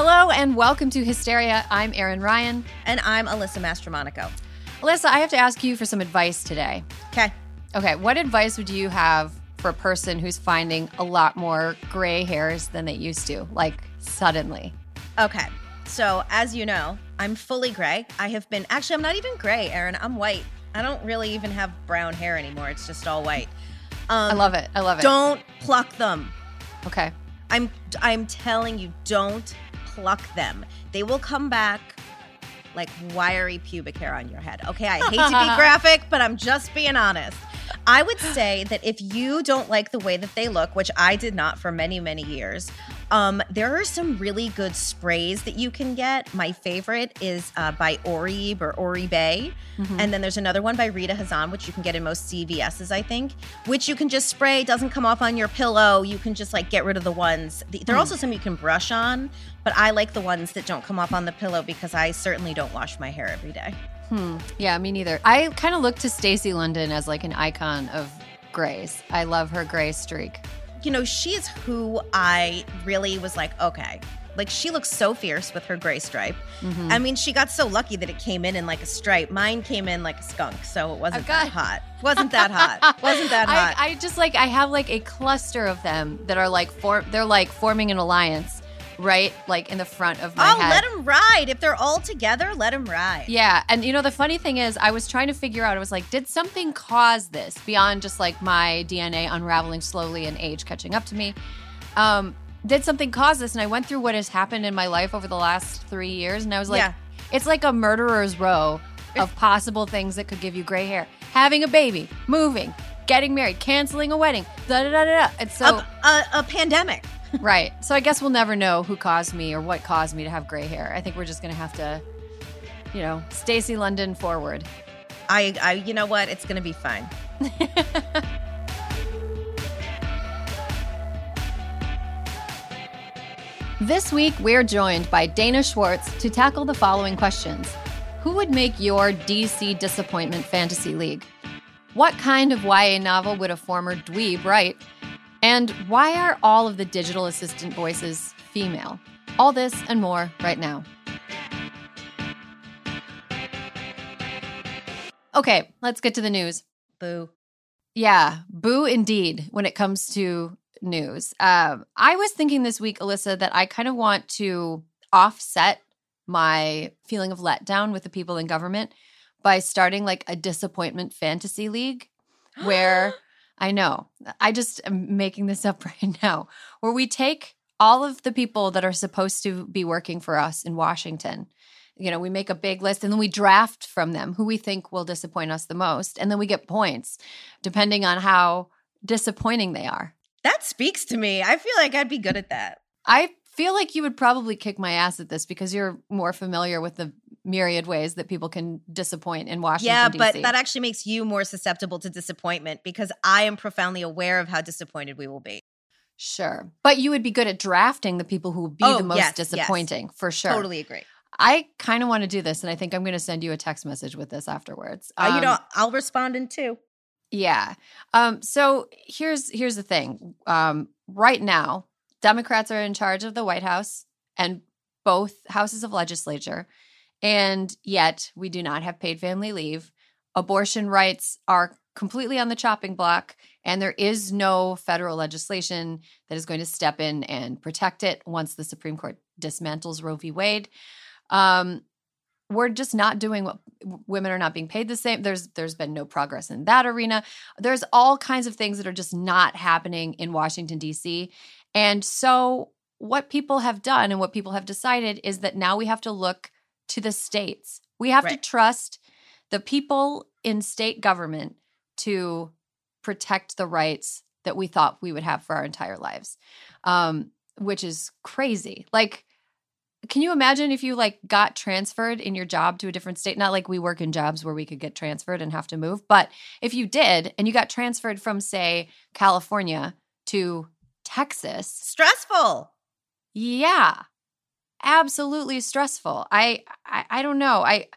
Hello and welcome to Hysteria. I'm Erin Ryan. And I'm Alyssa Mastromonaco. Alyssa, I have to ask you for some advice today. Okay. Okay, what advice would you have for a person who's finding a lot more gray hairs than they used to, like suddenly? Okay. So, as you know, I'm fully gray. I have been, actually, I'm not even gray, Erin. I'm white. I don't really even have brown hair anymore. It's just all white. Um, I love it. I love it. Don't pluck them. Okay. I'm I'm telling you, don't pluck them. They will come back like wiry pubic hair on your head. Okay, I hate to be graphic, but I'm just being honest. I would say that if you don't like the way that they look, which I did not for many, many years, um, there are some really good sprays that you can get. My favorite is uh, by Oribe or Oribe. Mm-hmm. And then there's another one by Rita Hazan, which you can get in most CVS's, I think, which you can just spray. doesn't come off on your pillow. You can just like get rid of the ones. There are mm. also some you can brush on, but I like the ones that don't come off on the pillow because I certainly don't wash my hair every day. Hmm. Yeah, me neither. I kind of look to Stacy London as like an icon of grace. I love her gray streak. You know, she's who I really was like, okay. Like she looks so fierce with her gray stripe. Mm-hmm. I mean, she got so lucky that it came in in like a stripe. Mine came in like a skunk, so it wasn't that hot. Wasn't that hot? wasn't that hot? I, I just like I have like a cluster of them that are like form. They're like forming an alliance right like in the front of my oh, head. let them ride. If they're all together, let them ride. Yeah. And you know, the funny thing is, I was trying to figure out, I was like, did something cause this beyond just like my DNA unraveling slowly and age catching up to me? Um, did something cause this? And I went through what has happened in my life over the last three years. And I was like, yeah. it's like a murderer's row of possible things that could give you gray hair. Having a baby, moving, getting married, canceling a wedding, da da da da. It's so a, a, a pandemic right. So I guess we'll never know who caused me or what caused me to have gray hair. I think we're just going to have to, you know, Stacy London forward. I, I, you know what? It's going to be fine. this week, we're joined by Dana Schwartz to tackle the following questions Who would make your DC disappointment fantasy league? What kind of YA novel would a former dweeb write? And why are all of the digital assistant voices female? All this and more right now. Okay, let's get to the news. Boo. Yeah, boo indeed when it comes to news. Um, I was thinking this week, Alyssa, that I kind of want to offset my feeling of letdown with the people in government by starting like a disappointment fantasy league where I know. I just am making this up right now, where we take all of the people that are supposed to be working for us in Washington. You know, we make a big list and then we draft from them who we think will disappoint us the most. And then we get points depending on how disappointing they are. That speaks to me. I feel like I'd be good at that. I feel like you would probably kick my ass at this because you're more familiar with the myriad ways that people can disappoint in Washington. Yeah, DC. but that actually makes you more susceptible to disappointment because I am profoundly aware of how disappointed we will be. Sure. But you would be good at drafting the people who would be oh, the most yes, disappointing, yes. for sure. Totally agree. I kind of want to do this, and I think I'm going to send you a text message with this afterwards. Um, uh, you know, um, I'll respond in two. Yeah. Um, so here's here's the thing. Um, right now, Democrats are in charge of the White House and both houses of legislature. And yet, we do not have paid family leave. Abortion rights are completely on the chopping block, and there is no federal legislation that is going to step in and protect it once the Supreme Court dismantles Roe v. Wade. Um, we're just not doing what women are not being paid the same there's there's been no progress in that arena there's all kinds of things that are just not happening in Washington DC and so what people have done and what people have decided is that now we have to look to the states. We have right. to trust the people in state government to protect the rights that we thought we would have for our entire lives, um, which is crazy. Like, can you imagine if you like got transferred in your job to a different state? Not like we work in jobs where we could get transferred and have to move, but if you did and you got transferred from, say, California to Texas, Stressful. yeah, absolutely stressful. I, I, I don't know. I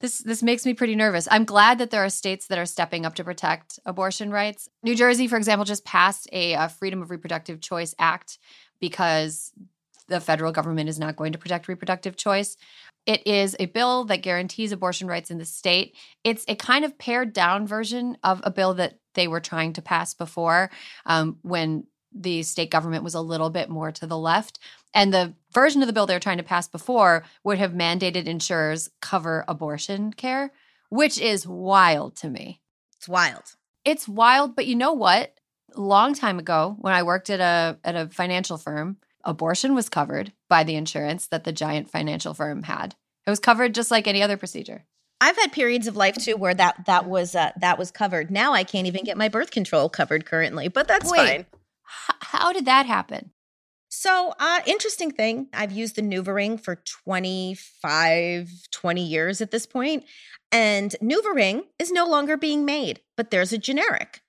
this this makes me pretty nervous. I'm glad that there are states that are stepping up to protect abortion rights. New Jersey, for example, just passed a, a Freedom of Reproductive Choice Act because the federal government is not going to protect reproductive choice. It is a bill that guarantees abortion rights in the state. It's a kind of pared down version of a bill that they were trying to pass before um, when the state government was a little bit more to the left. And the version of the bill they were trying to pass before would have mandated insurers cover abortion care, which is wild to me. It's wild. It's wild, but you know what? A long time ago, when I worked at a at a financial firm, abortion was covered by the insurance that the giant financial firm had. It was covered just like any other procedure. I've had periods of life too where that that was uh, that was covered. Now I can't even get my birth control covered currently, but that's Wait. fine. H- how did that happen? So, uh, interesting thing. I've used the NuvaRing for 25, 20 years at this point, and NuvaRing is no longer being made, but there's a generic.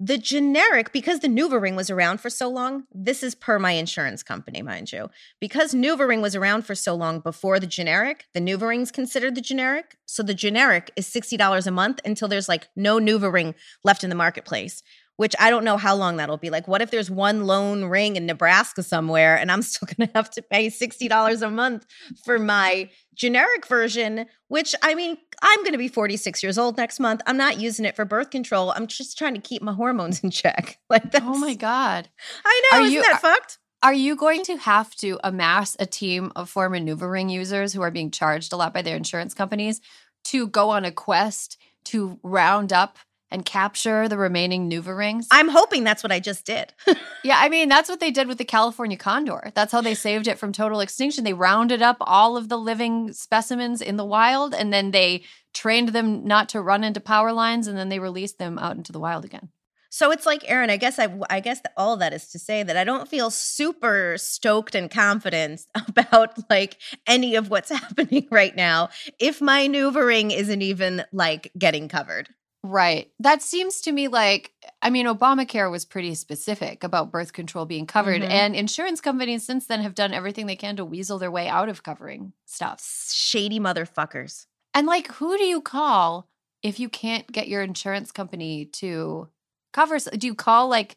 The generic, because the NuvaRing was around for so long, this is per my insurance company, mind you. Because NuvaRing was around for so long before the generic, the NuvaRing's considered the generic. So the generic is $60 a month until there's like no NuvaRing left in the marketplace which I don't know how long that'll be. Like, what if there's one lone ring in Nebraska somewhere and I'm still going to have to pay $60 a month for my generic version, which I mean, I'm going to be 46 years old next month. I'm not using it for birth control. I'm just trying to keep my hormones in check. Like, that's, Oh my god. I know. Are isn't you- that fucked? Are you going to have to amass a team of former NuvaRing users who are being charged a lot by their insurance companies to go on a quest to round up and capture the remaining NuvaRings? I'm hoping that's what I just did. yeah, I mean, that's what they did with the California condor. That's how they saved it from total extinction. They rounded up all of the living specimens in the wild and then they trained them not to run into power lines and then they released them out into the wild again. So it's like Erin. I guess I, I guess that all that is to say that I don't feel super stoked and confident about like any of what's happening right now. If my NuvaRing isn't even like getting covered, Right. That seems to me like, I mean, Obamacare was pretty specific about birth control being covered, Mhm. and insurance companies since then have done everything they can to weasel their way out of covering stuff. shady motherfuckers. And like, who do you call if you can't get your insurance company to cover? Do you call like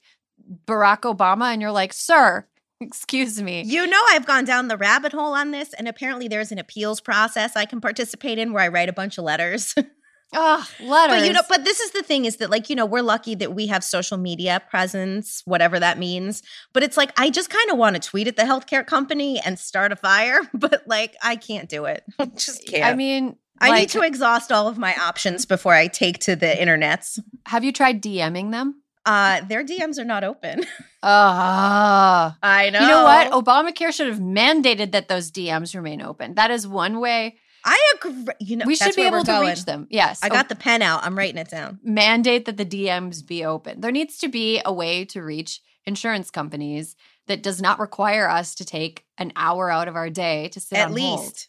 Barack Obama and you're like, sir, excuse me? You know, I've gone down the rabbit hole on this, and apparently there's an appeals process I can participate in where I write a bunch of letters. Ugh, letters. but you know, but this is the thing is that like you know we're lucky that we have social media presence, whatever that means. But it's like I just kind of want to tweet at the healthcare company and start a fire, but like I can't do it. Just can't. I mean, I like, need to exhaust all of my options before I take to the internets. have you tried DMing them? Uh, their DMs are not open. Ah. I know. You know what? Obamacare should have mandated that those DMs remain open. That is one way I agree. You know, we should be able to going. reach them. Yes. I got the pen out. I'm writing it down. mandate that the DMs be open. There needs to be a way to reach insurance companies that does not require us to take an hour out of our day to sit At on hold. least.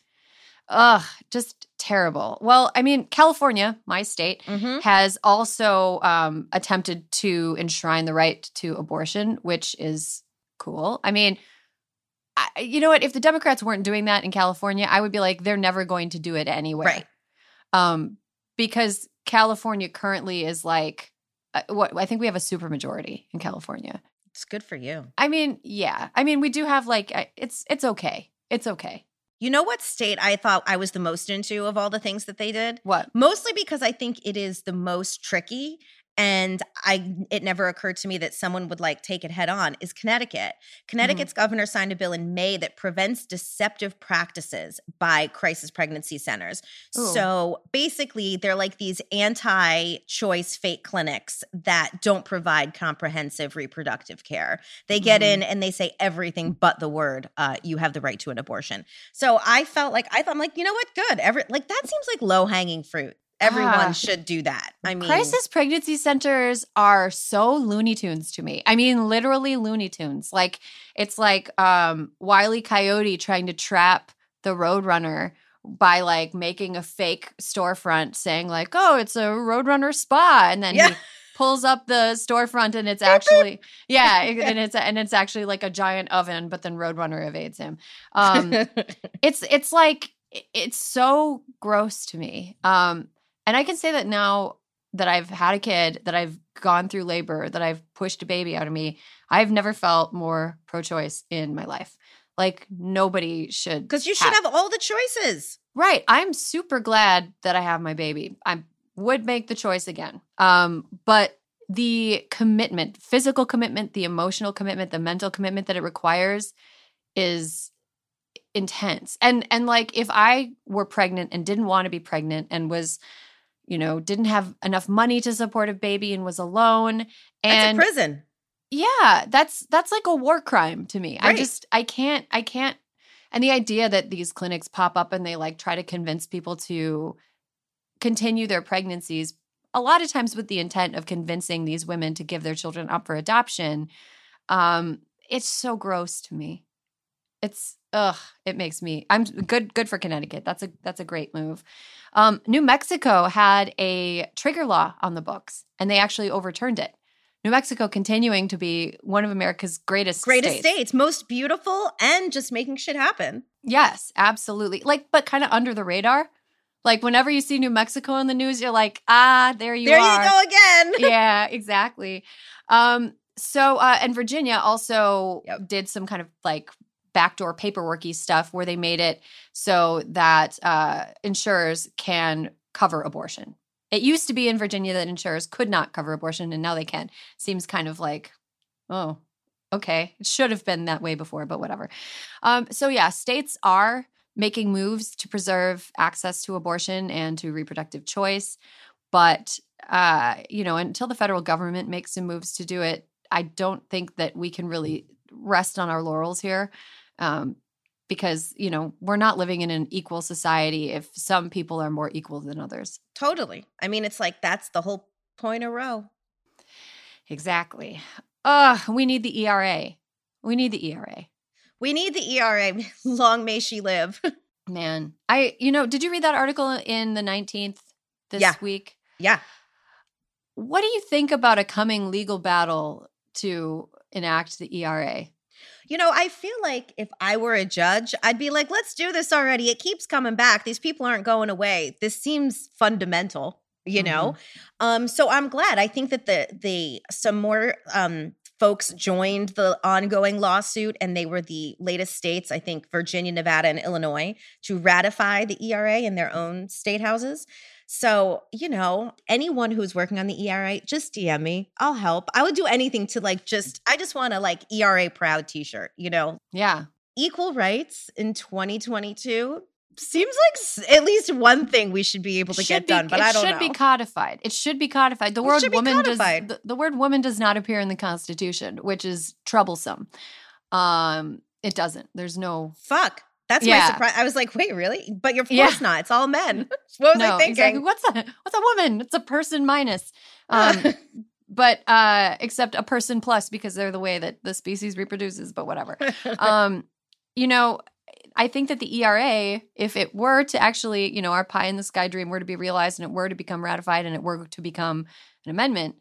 Ugh, just terrible. Well, I mean, California, my state, Mhm. has also um, attempted to enshrine the right to abortion, which is cool. I mean, I, you know what? If the Democrats weren't doing that in California, I would be like, they're never going to do it anywhere. Right. Um, because California currently is like, uh, what I think we have a supermajority in California. It's good for you. I mean, yeah. I mean, we do have like, it's it's okay. It's okay. You know what state I thought I was the most into of all the things that they did? What? Mostly because I think it is the most tricky and I it never occurred to me that someone would like take it head on is Connecticut. Connecticut's governor signed a bill in May that prevents deceptive practices by crisis pregnancy centers. Ooh. So basically they're like these anti-choice fake clinics that don't provide comprehensive reproductive care. They get Mhm. in and they say everything but the word uh, you have the right to an abortion. So I felt like I thought I'm like, you know what? Good. Every like that seems like low hanging fruit. Everyone Ah. should do that. I mean, Crisis pregnancy centers are so Looney Tunes to me. I mean, literally Looney Tunes. Like it's like um Wiley Coyote trying to trap the Roadrunner by like making a fake storefront saying like, "Oh, it's a Roadrunner spa," and then Yeah. he pulls up the storefront and it's actually yeah, and it's and it's actually like a giant oven, but then Roadrunner evades him. Um, it's it's like it's so gross to me um and i can say that now that i've had a kid that i've gone through labor that i've pushed a baby out of me i've never felt more pro-choice in my life. Like nobody should because you should have all the choices. right. I'm super glad that i have my baby. I would make the choice again. Um but the commitment physical commitment the emotional commitment the mental commitment that it requires is intense. And and like if i were pregnant and didn't want to be pregnant and was you know didn't have enough money to support a baby and was alone That's and a prison. yeah that's that's like a war crime to me. I just i can't i can't and the idea that these clinics pop up and they like try to convince people to continue their pregnancies a lot of times with the intent of convincing these women to give their children up for adoption um it's so gross to me. It's ugh it makes me i'm good good for connecticut that's a that's a great move um new mexico had a trigger law on the books and they actually overturned it new mexico continuing to be one of america's greatest Greatest states. states, most beautiful, and just making shit happen. yes absolutely like but kind of under the radar like whenever you see new mexico in the news you're like ah there you there are you go again. yeah, exactly. Um, so uh, and Virginia also Yep. did some kind of like backdoor paperworky stuff where they made it so that uh, insurers can cover abortion. It used to be in Virginia that insurers could not cover abortion, and now they can. Seems kind of like, oh, okay. It should have been that way before, but whatever. Um, so yeah, states are making moves to preserve access to abortion and to reproductive choice, but uh, you know, until the federal government makes some moves to do it, I don't think that we can really rest on our laurels here. Um, because, you know, we're not living in an equal society if some people are more equal than others. Totally. I mean, it's like that's the whole point of Roe. Exactly. Ugh, we need the ERA. We need the ERA. We need the ERA. Long may she live. Man, I, you know, did you read that article in the 19th this Yeah. week? yeah. What do you think about a coming legal battle to enact the ERA? You know, I feel like if I were a judge, I'd be like, let's do this already. It keeps coming back. These people aren't going away. This seems fundamental, you know? Um, so I'm glad. I think that the the some more um folks joined the ongoing lawsuit and they were the latest states, I think Virginia, Nevada, and Illinois, to ratify the ERA in their own state houses. So, you know, anyone who's working on the ERA, just DM me. I'll help. I would do anything to like just I just want a like ERA proud t-shirt, you know. Yeah. Equal rights in 2022 seems like at least one thing we should be able to Should get be- done, but I don't know. should know. be codified. It should be codified. The word should woman does the, the word woman does not appear in the Constitution, which is troublesome. Um, it doesn't. There's no Fuck. That's Yeah. my surprise. I was like, wait, really? But of Yeah. course not. It's all men. what was no I thinking? exactly. What's a what's a woman? It's a person minus. Um, but uh, except a person plus because they're the way that the species reproduces. But whatever. um, you know, I think that the ERA, if it were to actually, you know, our pie in the sky dream were to be realized and it were to become ratified and it were to become an amendment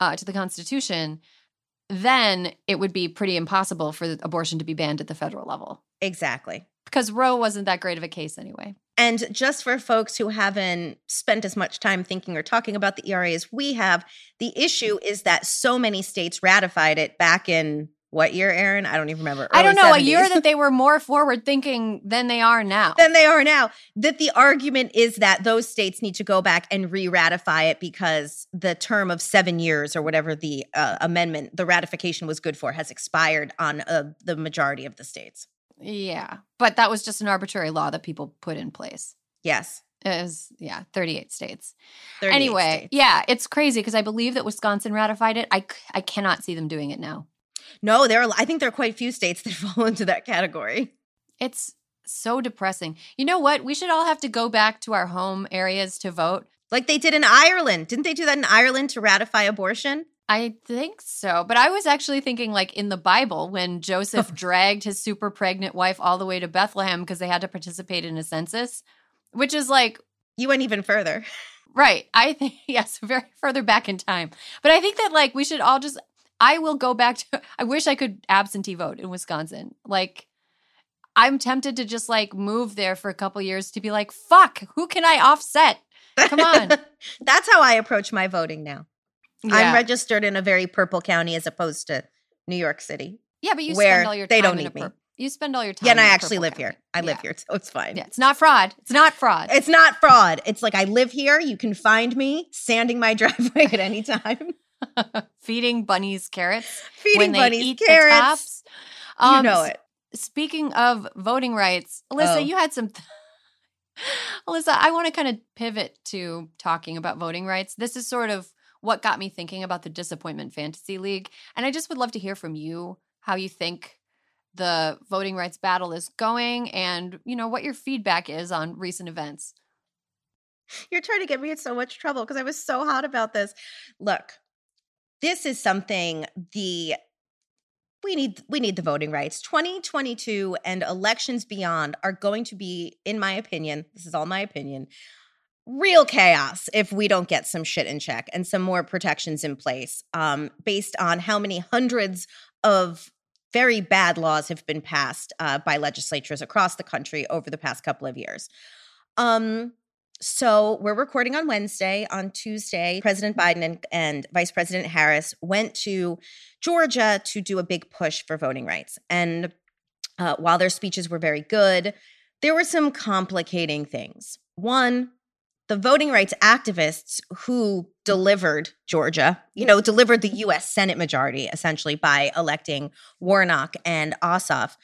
uh, to the Constitution, then it would be pretty impossible for abortion to be banned at the federal level exactly. Because Roe wasn't that great of a case anyway. And just for folks who haven't spent as much time thinking or talking about the ERA as we have, the issue is that so many states ratified it back in what year, Erin? I don't even remember. I don't know, a year that they were more forward thinking than they are now. than they are now. That the argument is that those states need to go back and re-ratify it because the term of seven years or whatever the uh, amendment, the ratification was good for, has expired on uh, the majority of the states. Yeah. But that was just an arbitrary law that people put in place. Yes. It was, yeah, 38 states. 38 anyway, states. yeah, it's crazy because I believe that Wisconsin ratified it. I, I cannot see them doing it now. No, there are. I think there are quite a few states that fall into that category. It's so depressing. You know what? We should all have to go back to our home areas to vote Like they did in Ireland. Didn't they do that in Ireland to ratify abortion? I think so. But I was actually thinking like in the Bible when Joseph dragged his super pregnant wife all the way to Bethlehem because they had to participate in a census, which is like You went even further. Right. I think yes, very further back in time. But I think that like we should all just I will go back to I wish I could absentee vote in Wisconsin. Like I'm tempted to just like move there for a couple years to be like, fuck, who can I offset? Come on. That's how I approach my voting now. I'm registered in a very purple county as opposed to New York City. yeah, but you where spend all your they don't need me. You spend all your time. Yeah, and I actually live here. county. I live Yeah. here, so it's fine. Yeah, it's not fraud. It's not fraud. It's not fraud. It's like I live here. You can find me sanding my driveway at any time, Feeding bunnies carrots feeding bunnies carrots. tops. you Um, know it. Speaking of voting rights, Alyssa, Oh. you had some. Alyssa, I want to kind of pivot to talking about voting rights. This is sort of what got me thinking about the Disappointment Fantasy League. And I just would love to hear from you how you think the voting rights battle is going and, you know, what your feedback is on recent events. You're trying to get me in so much trouble because I was so hot about this. Look, this is something the we need we need the voting rights. 2022 and elections beyond are going to be in my opinion, this is all my opinion, real chaos if we don't get some shit in check and some more protections in place um based on how many hundreds of very bad laws have been passed uh, by legislatures across the country over the past couple of years. Um so we're recording on Wednesday. On Tuesday, President Biden and, and Vice President Harris went to Georgia to do a big push for voting rights. And uh, while their speeches were very good, there were some complicating things. One, the voting rights activists who delivered Georgia, you know, delivered the US Senate majority essentially by electing Warnock and Ossoff.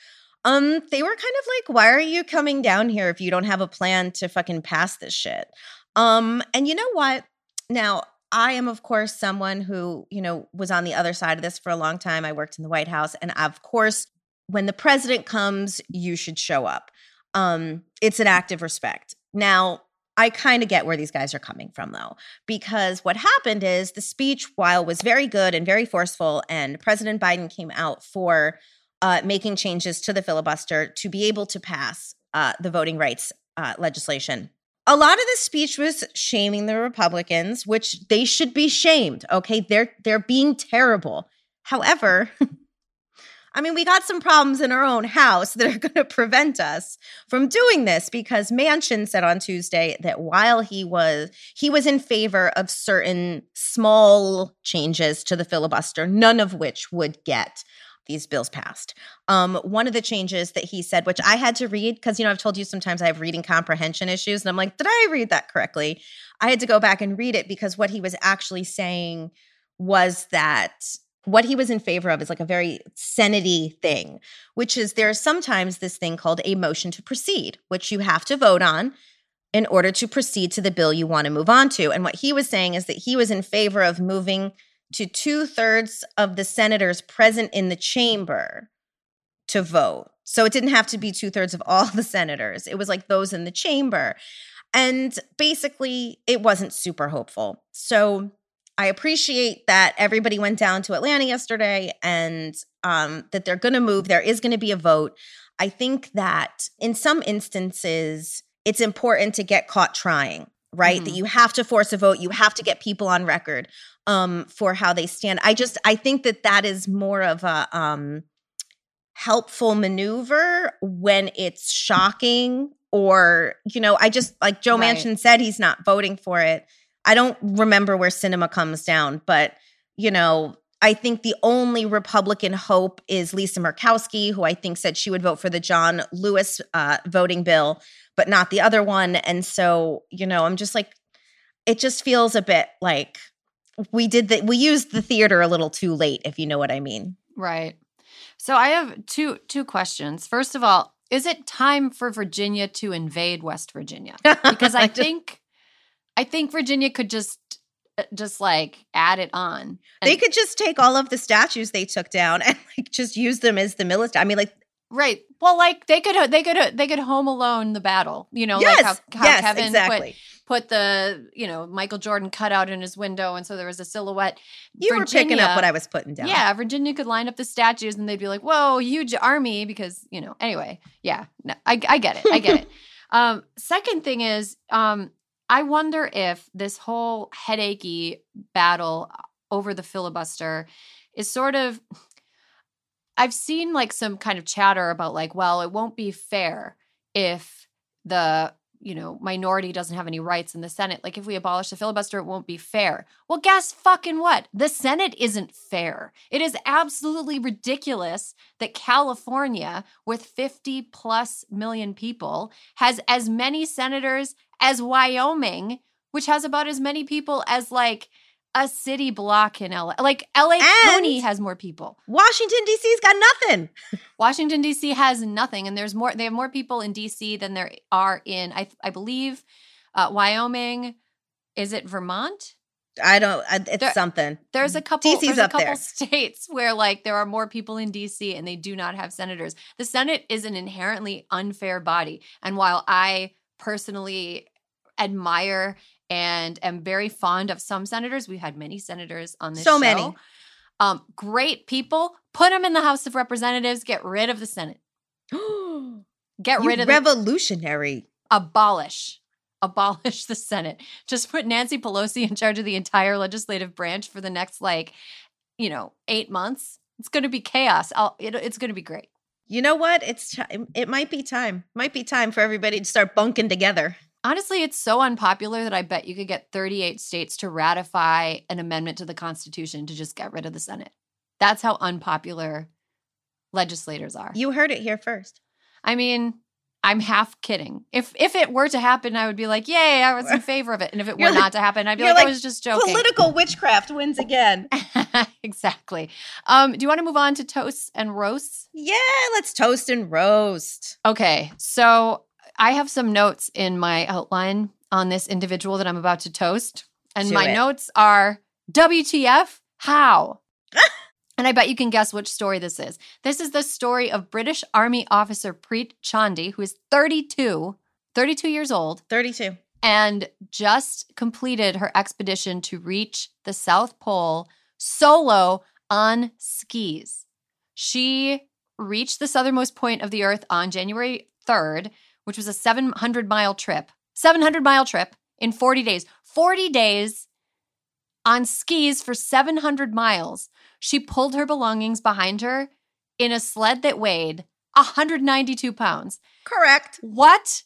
Um, they were kind of like, why are you coming down here if you don't have a plan to fucking pass this shit? Um, and you know what? Now, I am, of course, someone who, you know, was on the other side of this for a long time. I worked in the White House. And of course, when the president comes, you should show up. Um, it's an act of respect. Now, I kind of get where these guys are coming from, though, because what happened is the speech, while was very good and very forceful, and President Biden came out for uh, making changes to the filibuster to be able to pass uh, the voting rights uh, legislation. A lot of the speech was shaming the Republicans, which they should be shamed. Okay, they're they're being terrible. However, I mean, we got some problems in our own house that are going to prevent us from doing this because Manchin said on Tuesday that while he was he was in favor of certain small changes to the filibuster, none of which would get these bills passed. Um, one of the changes that he said, which I had to read because you know I've told you sometimes I have reading comprehension issues, and I'm like, did I read that correctly? I had to go back and read it because what he was actually saying was that what he was in favor of is like a very senate thing, which is there's sometimes this thing called a motion to proceed, which you have to vote on in order to proceed to the bill you want to move on to. And what he was saying is that he was in favor of moving to two thirds of the senators present in the chamber to vote. So it didn't have to be two thirds of all the senators, it was like those in the chamber. And basically, it wasn't super hopeful. So I appreciate that everybody went down to Atlanta yesterday and um, that they're going to move. There is going to be a vote. I think that in some instances, it's important to get caught trying, right? Mhm. That you have to force a vote, you have to get people on record um, for how they stand. I just, I think that that is more of a um, helpful maneuver when it's shocking or, you know, I just, like Joe Right. Manchin said, he's not voting for it. I don't remember where Sinema comes down, but you know, I think the only Republican hope is Lisa Murkowski, who I think said she would vote for the John Lewis uh, voting bill, but not the other one. And so, you know, I'm just like, it just feels a bit like we did that. We used the theater a little too late, if you know what I mean. Right. So I have two two questions. First of all, is it time for Virginia to invade West Virginia? Because I think I think Virginia could just uh, just like add it on. they could just take all of the statues they took down and like just use them as the military. I mean, like Right. Well, like they could they could they could home alone the battle. You know, yes, like how, how yes, Kevin exactly. put put the you know Michael Jordan cutout in his window, and so there was a silhouette. You were picking up what I was putting down. Yeah, Virginia could line up the statues, and they'd be like, "Whoa, huge army!" Because you know. Anyway, yeah, no, I, I get it. I get it. Um, second thing is, um, I wonder if this whole headachy battle over the filibuster is sort of. I've seen like some kind of chatter about like, well, it won't be fair if the you know, minority doesn't have any rights in the Senate. Like if we abolish the filibuster, it won't be fair. Well, guess fucking what? The Senate isn't fair. It is absolutely ridiculous that California, with 50 plus million people, has as many senators as Wyoming, which has about as many people as like a city block in LA. Like LA And- County has more people. Washington D.C.'s got nothing. Washington D.C. has nothing, and there's more. They have more people in D.C. than there are in, I, I believe, uh, Wyoming. Is it Vermont? I don't. It's There- something. There's a couple. DC's there's a couple there. states where like there are more people in D.C. and they do not have senators. The Senate is an inherently unfair body, and while I personally admire and am very fond of some senators, We've had many senators on this So show. many. Um, great people. Put them in the House of Representatives. Get rid of the Senate. Get You rid of the revolutionary. abolish abolish the senate just put nancy pelosi in charge of the entire legislative branch for the next like you know eight months it's going to be chaos I'll, it, it's going to be great You know what? It's time. It might be time. Might be time for everybody to start bunking together. Honestly it's so unpopular that i bet you could get 38 states to ratify an amendment to the constitution to just get rid of the senate that's how unpopular legislators are You heard it here first. i mean i'm half kidding if if it were to happen i would be like yay i was in favor of it and if it were like- not to happen i'd be you're like, i was just joking Political witchcraft wins again. exactly. Um, do you want to move on to toasts and roasts? yeah, let's toast and roast. Okay, so I have some notes in my outline on this individual that I'm about to toast, and Do my it. notes are WTF? How? and I bet you can guess which story this is. This is the story of British Army officer Preet Chandi, who is 32, 32 years old, 32. and just completed her expedition to reach the South Pole solo on skis. She reached the southernmost point of the Earth on January 3rd, which was a 700 mile trip. 700 mile trip in 40 days. 40 days on skis for 700 miles. She pulled her belongings behind her in a sled that weighed 192 pounds. Correct. What?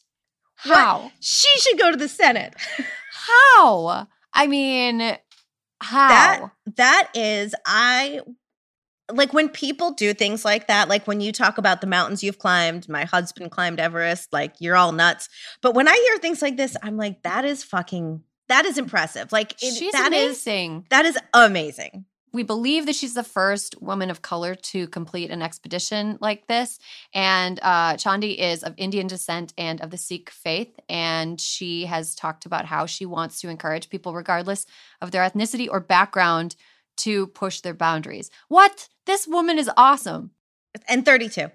How? What? She should go to the Senate. How? I mean, how? That that is I like when people do things like that, like when you talk about the mountains you've climbed, my husband climbed Everest, like you're all nuts. But when I hear things like this, I'm like, that is fucking that is impressive. Like it, She's that is amazing. that is amazing. we believe that she's the first woman of color to complete an expedition like this. And uh, Chandi is of Indian descent and of the Sikh faith. And she has talked about how she wants to encourage people, regardless of their ethnicity or background, to push their boundaries. What? This woman is awesome. And 32.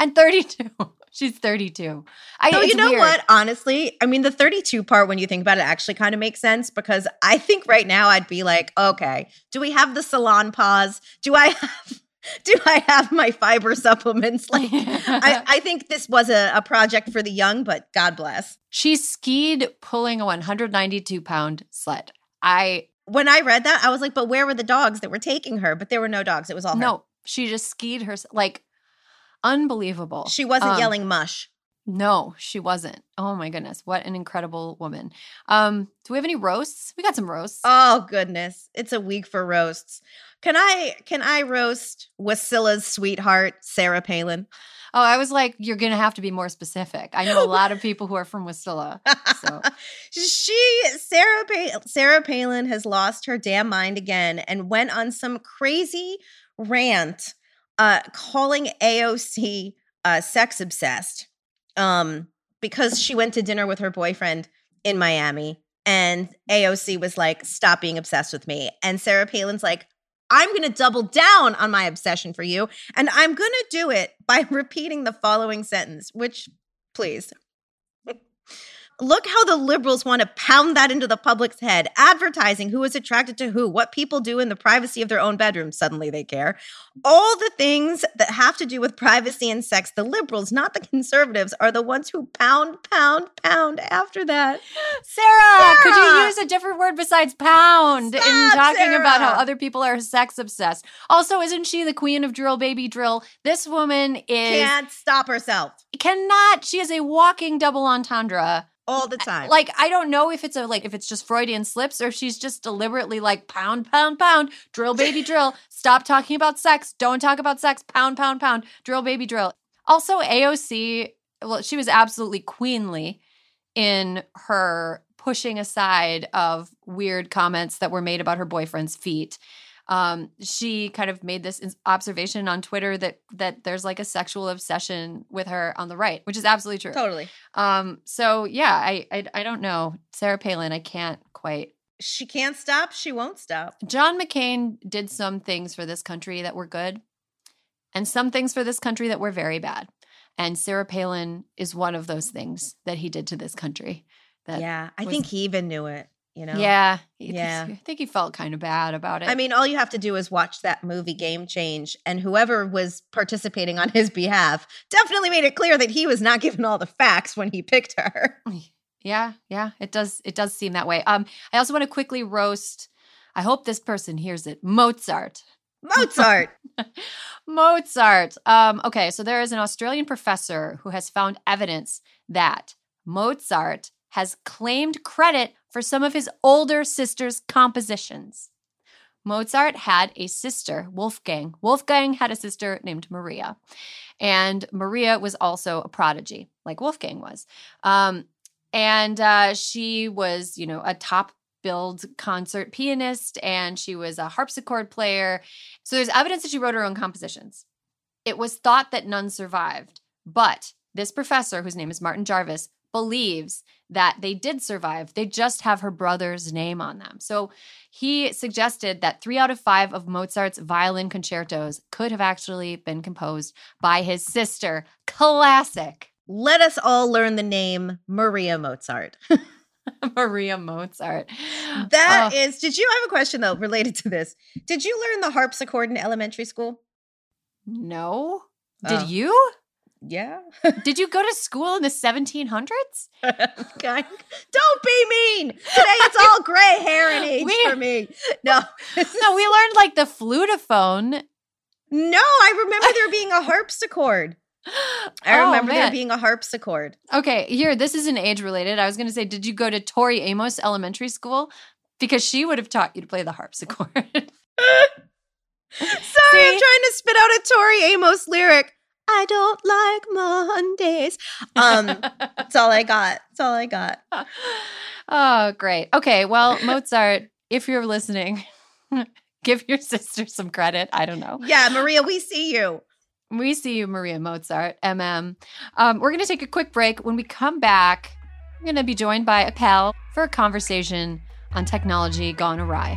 And 32. She's 32. I, So you know weird. what? Honestly, I mean, the 32 part, when you think about it, actually kind of makes sense because I think right now I'd be like, okay, do we have the Salonpas? Do I have do I have my fiber supplements? Like, I, I think this was a, a project for the young, but God bless. she skied pulling a 192 pound sled. I When I read that, I was like, but where were the dogs that were taking her? But there were no dogs. It was all her. no, she just skied her like unbelievable. She wasn't Um, yelling mush. No, she wasn't. Oh my goodness, what an incredible woman. Um, do we have any roasts? We got some roasts. Oh goodness, it's a week for roasts. Can I can I roast Wasilla's sweetheart, Sarah Palin? oh, I was like, you're gonna have to be more specific. I know a lot of people who are from Wasilla. So she Sarah pa- Sarah Palin has lost her damn mind again and went on some crazy rant uh calling AOC uh sex obsessed um because she went to dinner with her boyfriend in Miami and AOC was like stop being obsessed with me. And Sarah Palin's like I'm going to double down on my obsession for you and I'm going to do it by repeating the following sentence which please look how the liberals want to pound that into the public's head. Advertising who is attracted to who, what people do in the privacy of their own bedrooms. Suddenly they care. All the things that have to do with privacy and sex, the liberals, not the conservatives, are the ones who pound, pound, pound after that. Sarah, could you use a different word besides pound in Stop, talking about how other people are sex obsessed? Also, isn't she the queen of drill baby drill? This woman is Can't stop herself cannot. She is a walking double entendre. All the time. Like I don't know if it's a like if it's just Freudian slips or if she's just deliberately like pound pound pound drill baby drill. Stop talking about sex. Don't talk about sex. Pound pound pound drill baby drill. Also AOC, well she was absolutely queenly in her pushing aside of weird comments that were made about her boyfriend's feet. Um, she kind of made this observation on Twitter that that there's like a sexual obsession with her on the right, which is absolutely true. totally. Um, so yeah, I, I I don't know. Sarah Palin, I can't quite. She can't stop. She won't stop. John McCain did some things for this country that were good, and some things for this country that were very bad. And Sarah Palin is one of those things that he did to this country. That yeah, I was- think he even knew it. You know. yeah, Yeah. I think he felt kind of bad about it. I mean, all you have to do is watch that movie Game Change, and whoever was participating on his behalf definitely made it clear that he was not given all the facts when he picked her. yeah, yeah, it does. It does seem that way. Um, I also want to quickly roast. I hope this person hears it. Mozart. Mozart. Mozart. Um, okay, so there is an Australian professor who has found evidence that Mozart has claimed credit for some of his older sister's compositions. Mozart had a sister, Wolfgang. Wolfgang had a sister named Maria. And Maria was also a prodigy, like Wolfgang was. Um, and uh, she was, you know, a top billed concert pianist and she was a harpsichord player. So there's evidence that she wrote her own compositions. It was thought that none survived, but this professor, whose name is Martin Jarvis, believes that they did survive. They just have her brother's name on them. So he suggested that three out of five of Mozart's violin concertos could have actually been composed by his sister. Classic. Let us all learn the name Maria Mozart. Maria Mozart. That Oh, is. Did you I have a question though related to this? Did you learn the harpsichord in elementary school? no. Did Oh. you? Yeah. Did you go to school in the 1700s? Okay. Don't be mean. Today it's all gray hair and age We- for me. No. No, we learned like the flutophone. No, I remember there being a harpsichord. I Oh, remember there being a harpsichord. Okay, here, this isn't age related. I was going to say, did you go to Tori Amos Elementary School? Because she would have taught you to play the harpsichord. Sorry, I'm trying to spit out a Tori Amos lyric. I don't like Mondays. Um, that's all I got. That's all I got. oh, great. Okay, well, Mozart, if you're listening, give your sister some credit. I don't know. Yeah, Maria, we see you. We see you, Maria Mozart, MM. Um, we're going to take a quick break. When we come back, we're going to be joined by a pal for a conversation on technology gone awry.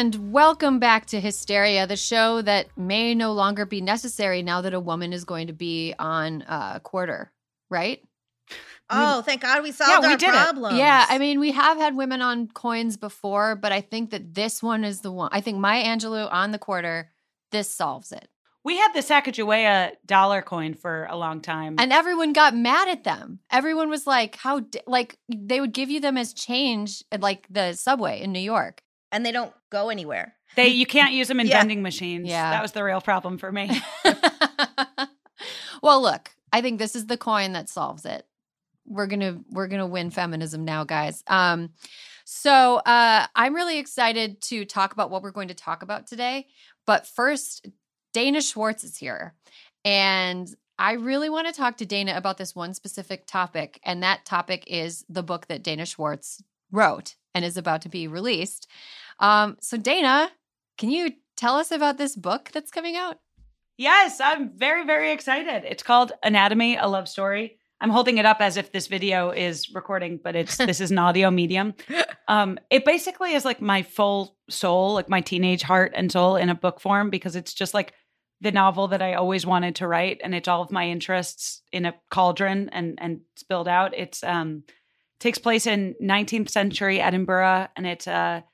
And welcome back to Hysteria, the show that may no longer be necessary now that a woman is going to be on uh, quarter, right? Oh, thank God we solved we our did it. Yeah, I mean, we have had women on coins before, but I think that this one is the one. I think Maya Angelou on the quarter, this solves it. We had the Sacagawea dollar coin for a long time. And everyone got mad at them. Everyone was like, how, d-? like, they would give you them as change at like the subway in New York. And they don't go anywhere. They you can't use them in Yeah. vending machines. Yeah. That was the real problem for me. well, look, I think this is the coin that solves it. We're gonna we're gonna win feminism now, guys. Um, so uh, I'm really excited to talk about what we're going to talk about today. But first, Dana Schwartz is here, and I really want to talk to Dana about this one specific topic, and that topic is the book that Dana Schwartz wrote and is about to be released. Um, so, Dana, can you tell us about this book that's coming out? Yes, I'm very, very excited. It's called Anatomy, a Love Story. I'm holding it up as if this video is recording, but it's this is an audio medium. Um, it basically is like my full soul, like my teenage heart and soul in a book form because it's just like the novel that I always wanted to write, and it's all of my interests in a cauldron and and spilled out. It's um takes place in 19th century Edinburgh, and it's a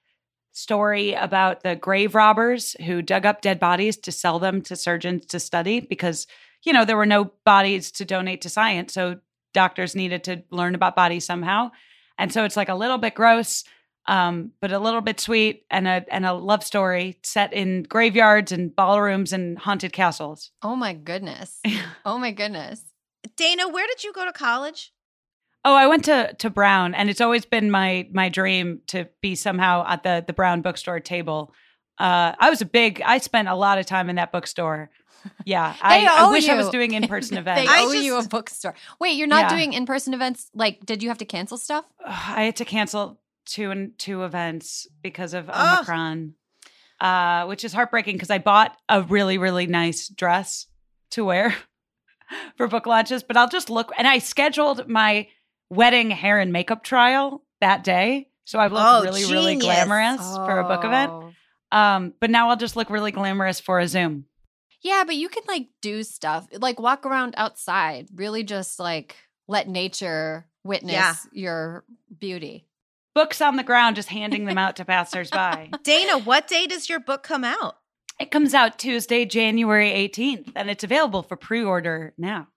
story about the grave robbers who dug up dead bodies to sell them to surgeons to study because you know there were no bodies to donate to science so doctors needed to learn about bodies somehow and so it's like a little bit gross um, but a little bit sweet and a and a love story set in graveyards and ballrooms and haunted castles Oh my goodness. Oh my goodness. Dana, where did you go to college? Oh, I went to to Brown, and it's always been my my dream to be somehow at the the Brown bookstore table. Uh, I was a big. I spent a lot of time in that bookstore. Yeah, I, I owe wish I was doing in person They events. I owe you a bookstore. Wait, you're not Yeah. doing in person events? Like, did you have to cancel stuff? I had to cancel two and two events because of Ugh. Omicron, uh, which is heartbreaking because I bought a really really nice dress to wear for book launches. But I'll just look, and I scheduled my wedding hair and makeup trial that day, so I've look Oh, really really genius. glamorous for a book event. Oh. Um, but now I'll just look really glamorous for a Zoom. Yeah, but you can like do stuff, like walk around outside, really just like let nature witness Yeah. your beauty. Books on the ground, just handing them out to passersby. Dana, what day does your book come out? It comes out Tuesday, January 18th, and it's available for pre order now.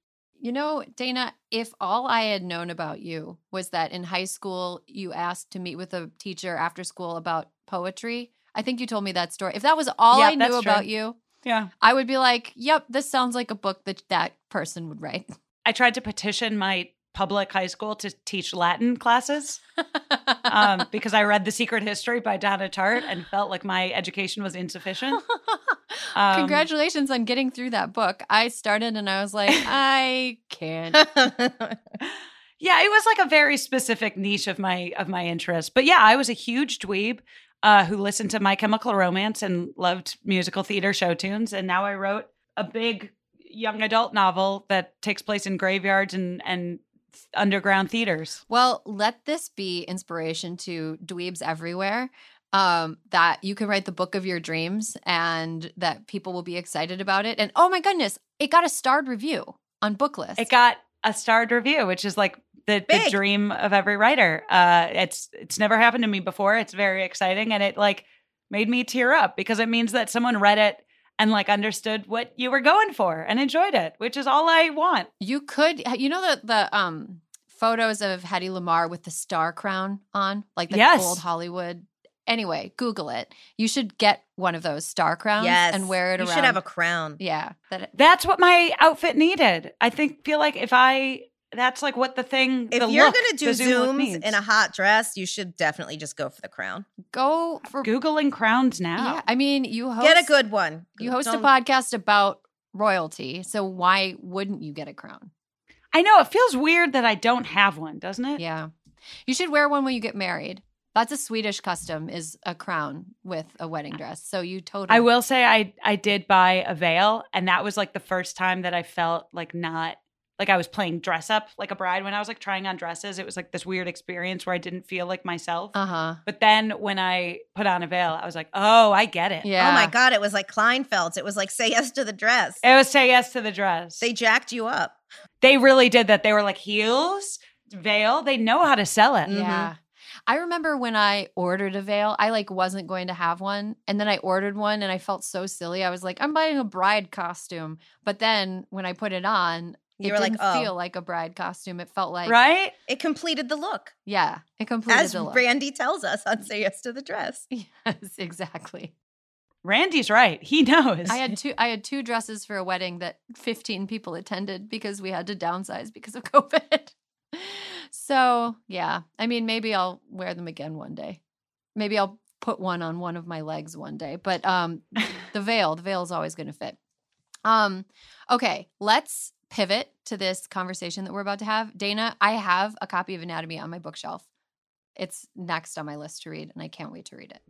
You know, Dana, if all I had known about you was that in high school you asked to meet with a teacher after school about poetry, I think you told me that story. If that was all Yeah, I knew that's true. about you, Yeah. I would be like, yep, this sounds like a book that that person would write. I tried to petition my public high school to teach Latin classes um, because I read The Secret History by Donna Tartt and felt like my education was insufficient. Um, Congratulations on getting through that book. I started and I was like, I can't. Yeah, it was like a very specific niche of my of my interest. But yeah, I was a huge dweeb uh, who listened to My Chemical Romance and loved musical theater show tunes. And now I wrote a big young adult novel that takes place in graveyards and and underground theaters. Well, let this be inspiration to dweebs everywhere. Um, that you can write the book of your dreams and that people will be excited about it. And oh my goodness, it got a starred review on Booklist. It got a starred review, which is like the, the dream of every writer. Uh, it's it's never happened to me before. It's very exciting, and it like made me tear up because it means that someone read it and like understood what you were going for and enjoyed it, which is all I want. You could, you know, the the um photos of Hedy Lamarr with the star crown on, like the Yes. old Hollywood. Anyway, Google it. You should get one of those star crowns yes. and wear it around. You around. should have a crown. yeah. That That's what my outfit needed. I think feel like if I that's like what the thing If the you're look, gonna do Zoom zooms in a hot dress, you should definitely just go for the crown. go for. googling crowns now. Yeah, I mean, you host Get a good one. You host a Don't- podcast about royalty, so why wouldn't you get a crown? I know it feels weird that I don't have one, doesn't it? Yeah. You should wear one when you get married. That's a Swedish custom is a crown with a wedding dress. So you totally I will say I I did buy a veil and that was like the first time that I felt like not like I was playing dress up like a bride when I was like trying on dresses. It was like this weird experience where I didn't feel like myself. Uh-huh. But then when I put on a veil, I was like, "Oh, I get it." Yeah. Oh my god, it was like Kleinfeld's. It was like say yes to the dress. It was say yes to the dress. They jacked you up. they really did that. They were like heels, veil. They know how to sell it. Mhm. Yeah. I remember when I ordered a veil, I like wasn't going to have one. And then I ordered one and I felt so silly. I was like, I'm buying a bride costume. But then when I put it on, You it were like, didn't "Oh." feel like a bride costume. It felt like Right? It completed the look. Yeah. It completed As the look. As Randy tells us on Say Yes to the Dress. Yes, exactly. Randy's right. He knows. I had two I had two dresses for a wedding that 15 people attended because we had to downsize because of COVID. so, yeah. I mean, maybe I'll wear them again one day. Maybe I'll put one on one of my legs one day. But um the veil, the veil is always going to fit. Um okay, let's pivot to this conversation that we're about to have. Dana, I have a copy of Anatomy on my bookshelf. It's next on my list to read and I can't wait to read it.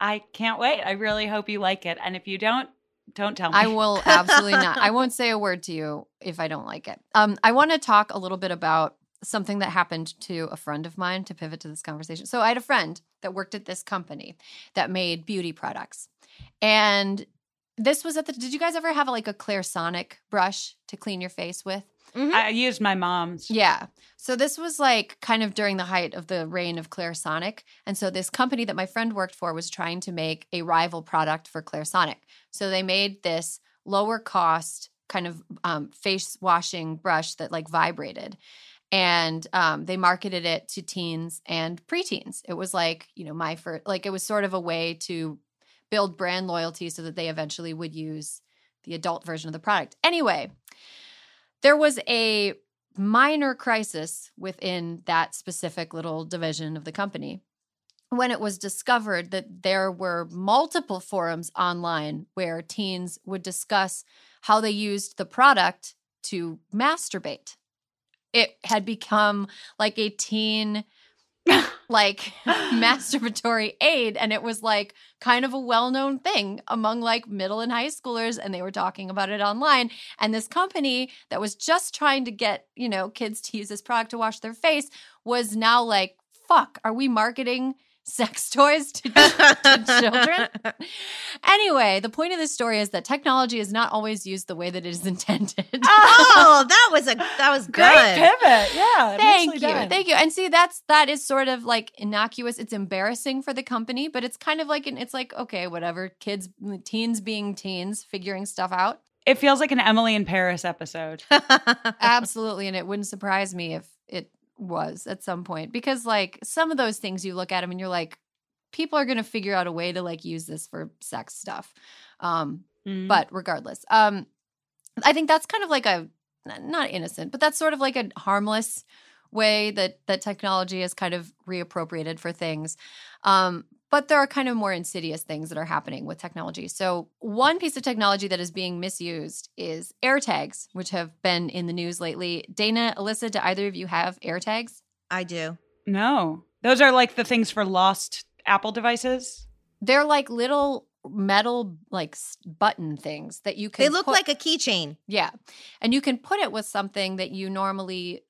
I can't wait. I really hope you like it. And if you don't, don't tell me. I will absolutely not. I won't say a word to you if I don't like it. Um, I want to talk a little bit about something that happened to a friend of mine to pivot to this conversation. So I had a friend that worked at this company that made beauty products. And this was at the did you guys ever have like a Clarisonic brush to clean your face with? Mhm. I used my mom's. Yeah. So this was like kind of during the height of the reign of Clarisonic. And so this company that my friend worked for was trying to make a rival product for Clarisonic. So they made this lower cost kind of um, face washing brush that like vibrated. And um, they marketed it to teens and preteens. It was like, you know, my first, like it was sort of a way to build brand loyalty so that they eventually would use the adult version of the product. Anyway, there was a minor crisis within that specific little division of the company when it was discovered that there were multiple forums online where teens would discuss how they used the product to masturbate. It had become like a teen like masturbatory aid and it was like kind of a well-known thing among like middle and high schoolers and they were talking about it online. And this company that was just trying to get you know kids to use this product to wash their face was now like fuck are we marketing sex toys to, to children anyway the point of this story is that technology is not always used the way that it is intended oh, that was a that was good. Great pivot. Yeah. Thank you. done. Thank you. And see, that's that is sort of like innocuous. It's embarrassing for the company, but it's kind of like an it's like, okay, whatever. Kids teens being teens, figuring stuff out. It feels like an Emily in Paris episode. Absolutely. And it wouldn't surprise me if it was at some point. Because like some of those things you look at them and you're like, people are gonna figure out a way to like use this for sex stuff. Um, Mm. but regardless um i think that's kind of like a not innocent but that's sort of like a harmless way that that technology is kind of reappropriated for things um but there are kind of more insidious things that are happening with technology so one piece of technology that is being misused is airtags which have been in the news lately dana alyssa do either of you have airtags I do. no, those are like the things for lost Apple devices. they're like little metal like button things that you can They look put- like a keychain. Yeah. And you can put it with something that you normally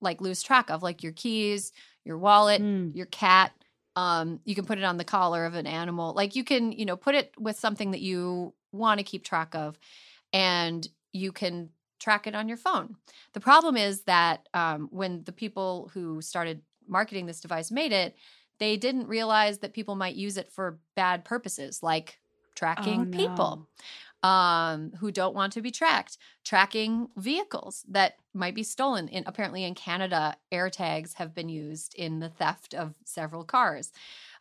like lose track of, like your keys, your wallet, Hmm. your cat. Um, you can put it on the collar of an animal. Like you can, you know, put it with something that you want to keep track of and you can track it on your phone. The problem is that um, when the people who started marketing this device made it, they didn't realize that people might use it for bad purposes, like tracking Oh, people um, who don't want to be tracked, tracking vehicles that might be stolen. In apparently in Canada, AirTags have been used in the theft of several cars.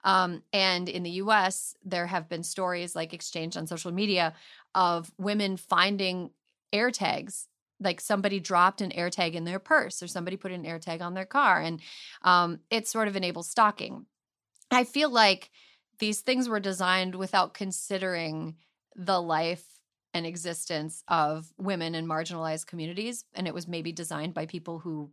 Um, and in the US, there have been stories like exchanged on social media of women finding AirTags. Like somebody dropped an AirTag in their purse or somebody put an AirTag on their car. And um, it sort of enables stalking. I feel like these things were designed without considering the life and existence of women in marginalized communities. And it was maybe designed by people who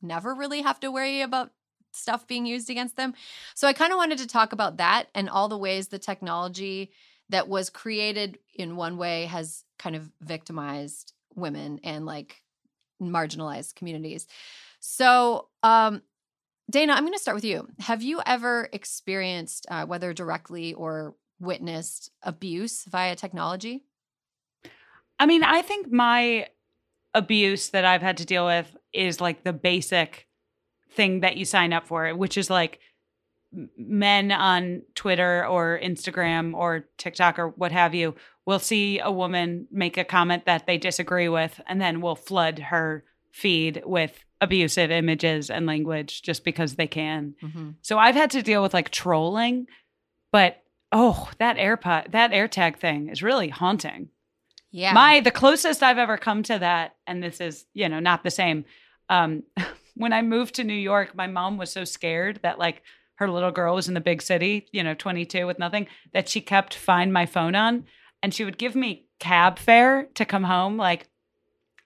never really have to worry about stuff being used against them. So I kind of wanted to talk about that and all the ways the technology that was created in one way has kind of victimized women and like marginalized communities. So, um, Dana, I'm going to start with you. Have you ever experienced, uh, whether directly or witnessed, abuse via technology? I mean, I think my abuse that I've had to deal with is like the basic thing that you sign up for, which is like men on Twitter or Instagram or TikTok or what have you will see a woman make a comment that they disagree with and then will flood her feed with abusive images and language just because they can. Mm-hmm. So I've had to deal with like trolling, but oh, that AirPod, that AirTag thing is really haunting. Yeah. My the closest I've ever come to that, and this is you know not the same. Um, when I moved to New York, my mom was so scared that like her little girl was in the big city, you know, 22 with nothing, that she kept find my phone on, and she would give me cab fare to come home. Like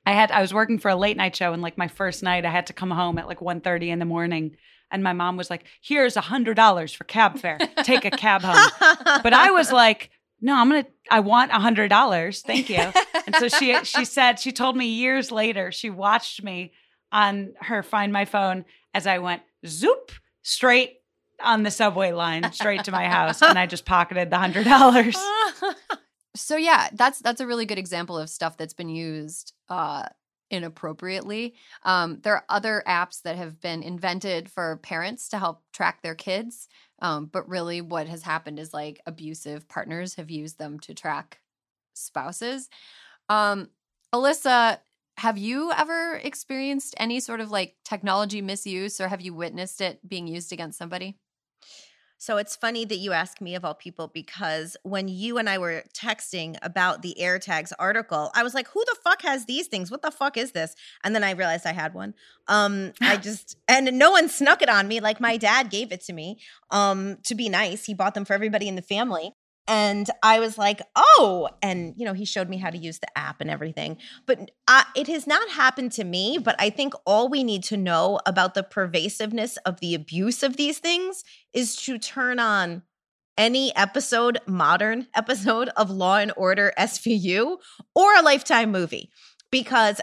I had, I was working for a late night show, and like my first night, I had to come home at like 1.30 in the morning. And my mom was like, "Here's a hundred dollars for cab fare. Take a cab home." but I was like, no, I'm gonna. I want a hundred dollars. Thank you. and so she she said she told me years later she watched me on her Find My Phone as I went zoop straight on the subway line straight to my house, and I just pocketed the hundred dollars. so yeah, that's that's a really good example of stuff that's been used uh inappropriately. Um, there are other apps that have been invented for parents to help track their kids. Um, but really, what has happened is like abusive partners have used them to track spouses. Um, Alyssa, have you ever experienced any sort of like technology misuse or have you witnessed it being used against somebody? So it's funny that you ask me of all people because when you and I were texting about the AirTags article, I was like, "Who the fuck has these things? What the fuck is this?" And then I realized I had one. Um, I just and no one snuck it on me. Like my dad gave it to me. Um, to be nice, he bought them for everybody in the family. And I was like, oh, and you know, he showed me how to use the app and everything. But I, it has not happened to me. But I think all we need to know about the pervasiveness of the abuse of these things is to turn on any episode, modern episode of Law and Order SVU or a Lifetime movie, because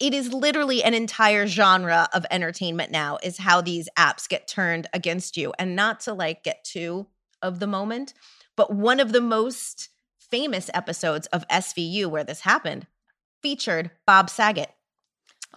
it is literally an entire genre of entertainment now, is how these apps get turned against you. And not to like get too of the moment but one of the most famous episodes of SVU where this happened featured Bob Saget.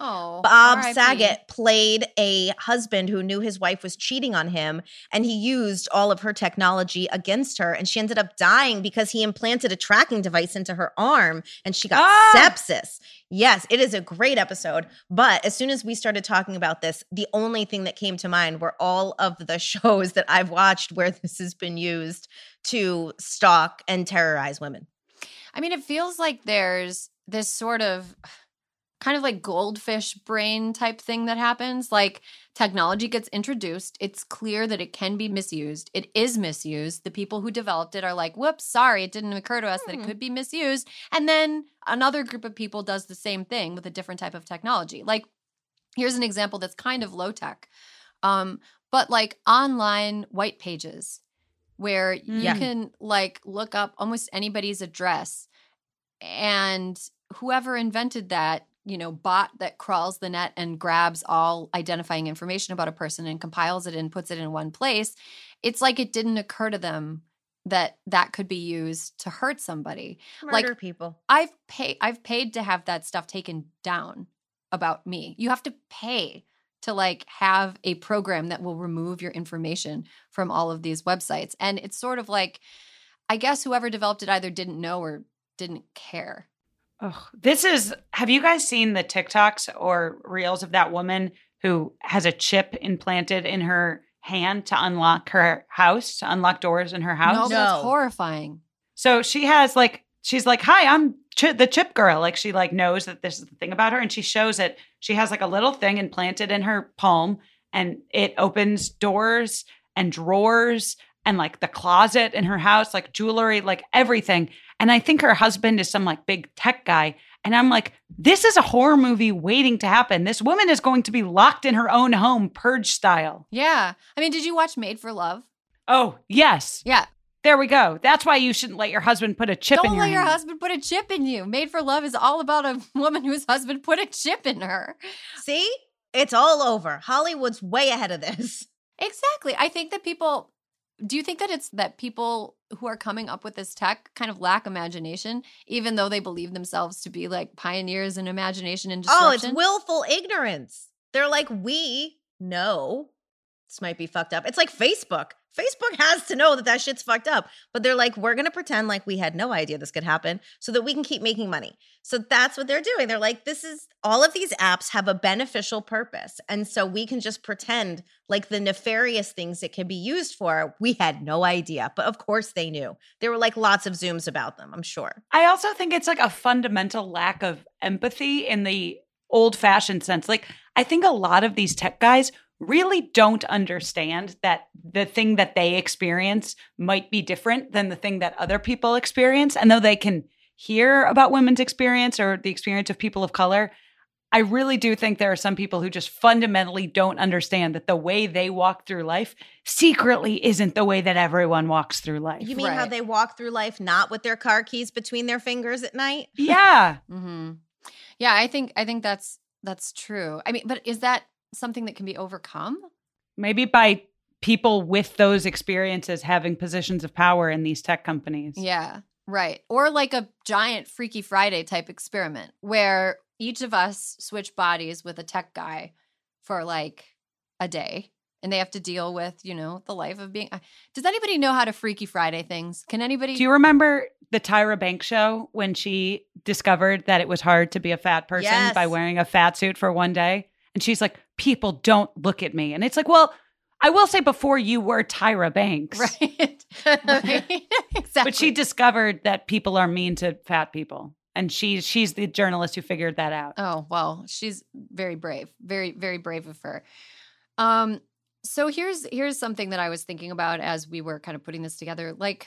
Oh, Bob R. Saget played a husband who knew his wife was cheating on him, and he used all of her technology against her. And she ended up dying because he implanted a tracking device into her arm and she got oh. sepsis. Yes, it is a great episode. But as soon as we started talking about this, the only thing that came to mind were all of the shows that I've watched where this has been used to stalk and terrorize women. I mean, it feels like there's this sort of kind of like goldfish brain type thing that happens. Like technology gets introduced, it's clear that it can be misused. It is misused. The people who developed it are like, whoops, sorry, it didn't occur to us that it hmm. could be misused. And then another group of people does the same thing with a different type of technology. Like, here's an example that's kind of low tech. Um, but like online white pages where you can like look up almost anybody's address and whoever invented that you know bot that crawls the net and grabs all identifying information about a person and compiles it and puts it in one place it's like it didn't occur to them that that could be used to hurt somebody. Murder like people. I've paid i've paid to have that stuff taken down about me. You have to pay to like have a program that will remove your information from all of these websites. And it's sort of like i guess whoever developed it either didn't know or didn't care Oh, this is. Have you guys seen the TikToks or reels of that woman who has a chip implanted in her hand to unlock her house, to unlock doors in her house? No, that's horrifying. So she has like, she's like, "Hi, I'm Ch- the chip girl." Like she like knows that this is the thing about her, and she shows it. She has like a little thing implanted in her palm, and it opens doors and drawers and like the closet in her house, like jewelry, like everything. And I think her husband is some like big tech guy. And I'm like, this is a horror movie waiting to happen. This woman is going to be locked in her own home, purge style. Yeah. I mean, did you watch Made for Love? Oh, yes. Yeah. There we go. That's why you shouldn't let your husband put a chip Don't in your let your hand. husband put a chip in you. Made for Love is all about a woman whose husband put a chip in her. See? It's all over. Hollywood's way ahead of this. Exactly. I think that people do you think that it's that people who are coming up with this tech kind of lack imagination, even though they believe themselves to be like pioneers in imagination and disruption? Oh, it's willful ignorance. They're like, we know this might be fucked up. It's like Facebook. Facebook has to know that that shit's fucked up. But they're like, we're going to pretend like we had no idea this could happen so that we can keep making money. So that's what they're doing. They're like, this is all of these apps have a beneficial purpose. And so we can just pretend like the nefarious things it can be used for, we had no idea. But of course they knew. There were like lots of Zooms about them, I'm sure. I also think it's like a fundamental lack of empathy in the old fashioned sense. Like, I think a lot of these tech guys really don't understand that the thing that they experience might be different than the thing that other people experience. And though they can hear about women's experience or the experience of people of color, I really do think there are some people who just fundamentally don't understand that the way they walk through life secretly isn't the way that everyone walks through life. You mean how they walk through life not with their car keys between their fingers at night? yeah. hmm Yeah, I think I think that's that's true. I mean, but is that something that can be overcome? Maybe by people with those experiences having positions of power in these tech companies. Yeah, right. Or like a giant Freaky Friday type experiment where each of us switch bodies with a tech guy for like a day and they have to deal with, you know, the life of being. uh, Does anybody know how to Freaky Friday things? Can anybody? Do you remember the Tyra Banks show when she discovered that it was hard to be a fat person Yes. by wearing a fat suit for one day? And she's like, people don't look at me. And it's like, well, I will say before you were Tyra Banks. right. right. exactly. But she discovered that people are mean to fat people. And she, she's the journalist who figured that out. Oh, well, she's very brave. Very, very brave of her. Um, so here's here's something that I was thinking about as we were kind of putting this together. Like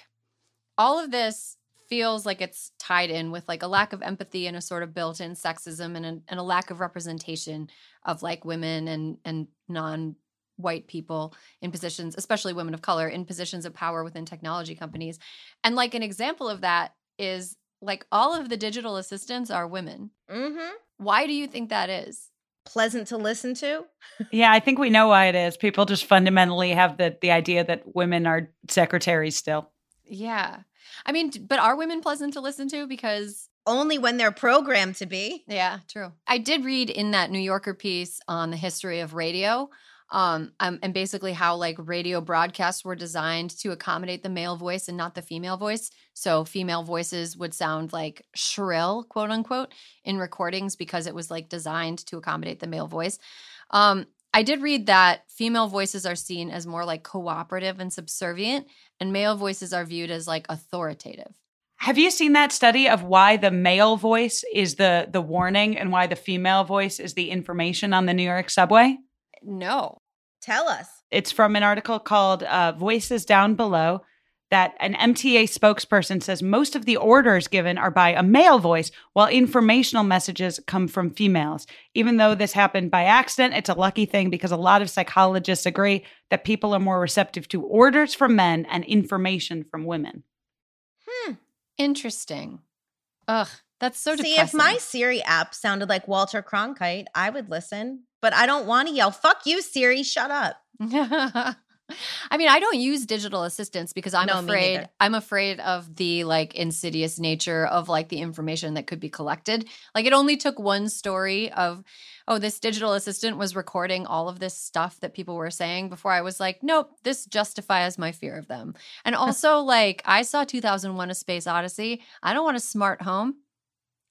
all of this feels like it's tied in with like a lack of empathy and a sort of built-in sexism and a, and a lack of representation of like women and and non white people in positions especially women of color in positions of power within technology companies and like an example of that is like all of the digital assistants are women Mm-hmm. why do you think that is? Pleasant to listen to. Yeah, I think we know why it is. People just fundamentally have the, the idea that women are secretaries still. Yeah. I mean, but are women pleasant to listen to? Because, Only when they're programmed to be. yeah, true. I did read in that New Yorker piece on the history of radio. Um, um, and basically how like radio broadcasts were designed to accommodate the male voice and not the female voice. So female voices would sound like shrill, quote unquote, in recordings because it was like designed to accommodate the male voice. Um, I did read that female voices are seen as more like cooperative and subservient, and male voices are viewed as like authoritative. Have you seen that study of why the male voice is the the warning and why the female voice is the information on the New York subway? No. Tell us. It's from an article called uh, Voices Down Below that an MTA spokesperson says most of the orders given are by a male voice, while informational messages come from females. Even though this happened by accident, it's a lucky thing because a lot of psychologists agree that people are more receptive to orders from men and information from women. Hmm. Interesting. Ugh, that's so See, depressing. if my Siri app sounded like Walter Cronkite, I would listen. But I don't want to yell, fuck you, Siri, shut up. I mean, I don't use digital assistants because I'm No, afraid. I'm afraid of the like insidious nature of like the information that could be collected. Like it only took one story of oh this digital assistant was recording all of this stuff that people were saying before I was like, nope, this justifies my fear of them. And also like I saw 2001 a Space Odyssey. I don't want a smart home.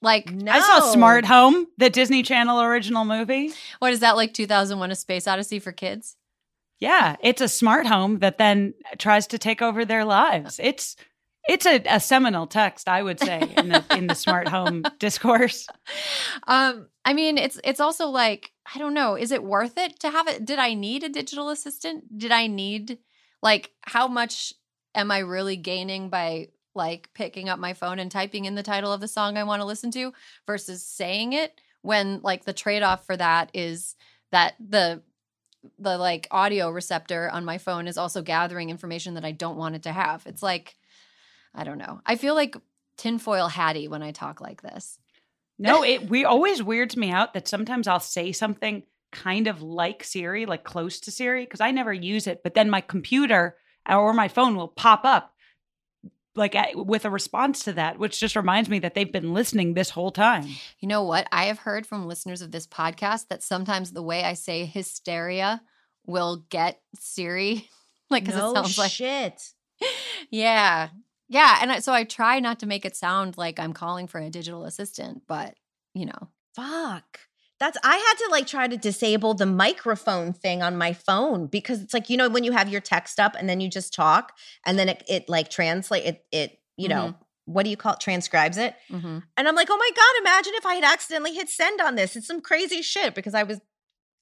Like No. I saw Smart Home, the Disney Channel original movie. what is that like 2001 a Space Odyssey for kids? Yeah, it's a smart home that then tries to take over their lives. It's it's a, a seminal text, I would say, in the in the smart home discourse. um i mean it's it's also like i don't know is it worth it to have it did i need a digital assistant did i need like how much am i really gaining by like picking up my phone and typing in the title of the song i want to listen to versus saying it when like the trade-off for that is that the the like audio receptor on my phone is also gathering information that i don't want it to have it's like i don't know i feel like tinfoil hattie when i talk like this No, it we always weirds me out that sometimes I'll say something kind of like Siri, like close to Siri, because I never use it. But then my computer or my phone will pop up like with a response to that, which just reminds me that they've been listening this whole time. You know what? I have heard from listeners of this podcast that sometimes the way I say hysteria will get Siri like because no it sounds like shit. yeah, yeah. And I, so I try not to make it sound like I'm calling for a digital assistant, but you know, Fuck. That's I had to like try to disable the microphone thing on my phone because it's like you know when you have your text up and then you just talk and then it, it like translate it it you know what do you call it? Transcribes it. Hmm and I'm like oh my god imagine if I had accidentally hit send on this. It's some crazy shit because I was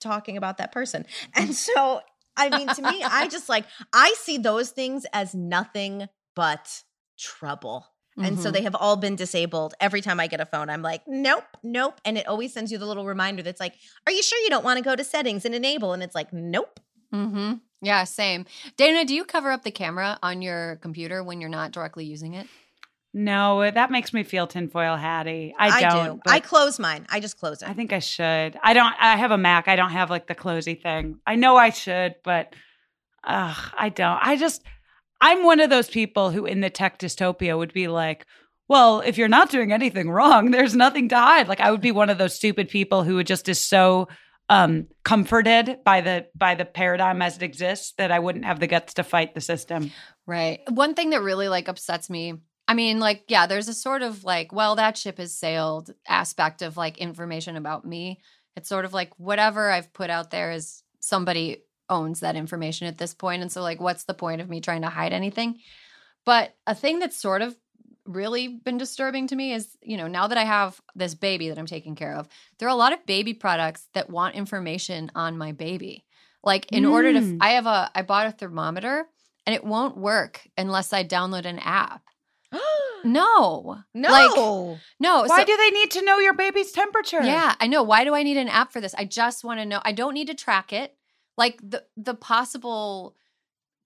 talking about that person. And so I mean to me I just like I see those things as nothing but trouble and so Mhm. they have all been disabled. Every time I get a phone, I'm like, nope, nope. And it always sends you the little reminder that's like, are you sure you don't want to go to settings and enable? And it's like, nope. Mm-hmm. Yeah, same. Dana, do you cover up the camera on your computer when you're not directly using it? No, that makes me feel tinfoil hatty. I don't. do. I close mine. I just close it. I think I should. I don't. I have a Mac. I don't have like the closey thing. I know I should, but ugh, I don't. I just. I'm one of those people who, in the tech dystopia, would be like, "Well, if you're not doing anything wrong, there's nothing to hide." Like I would be one of those stupid people who would just is so um comforted by the by the paradigm as it exists that I wouldn't have the guts to fight the system. Right. One thing that really like upsets me. I mean, like, yeah, there's a sort of like, well, that ship has sailed aspect of like information about me. It's sort of like whatever I've put out there is somebody owns that information at this point. And so, like, what's the point of me trying to hide anything? But a thing that's sort of really been disturbing to me is, you know, now that I have this baby that I'm taking care of, there are a lot of baby products that want information on my baby. Like, in order to, Mm. I have a, I bought a thermometer and it won't work unless I download an app. No, no. Like, no. Why so- do they need to know your baby's temperature? Yeah, I know. Why do I need an app for this? I just want to know. I don't need to track it. Like the the possible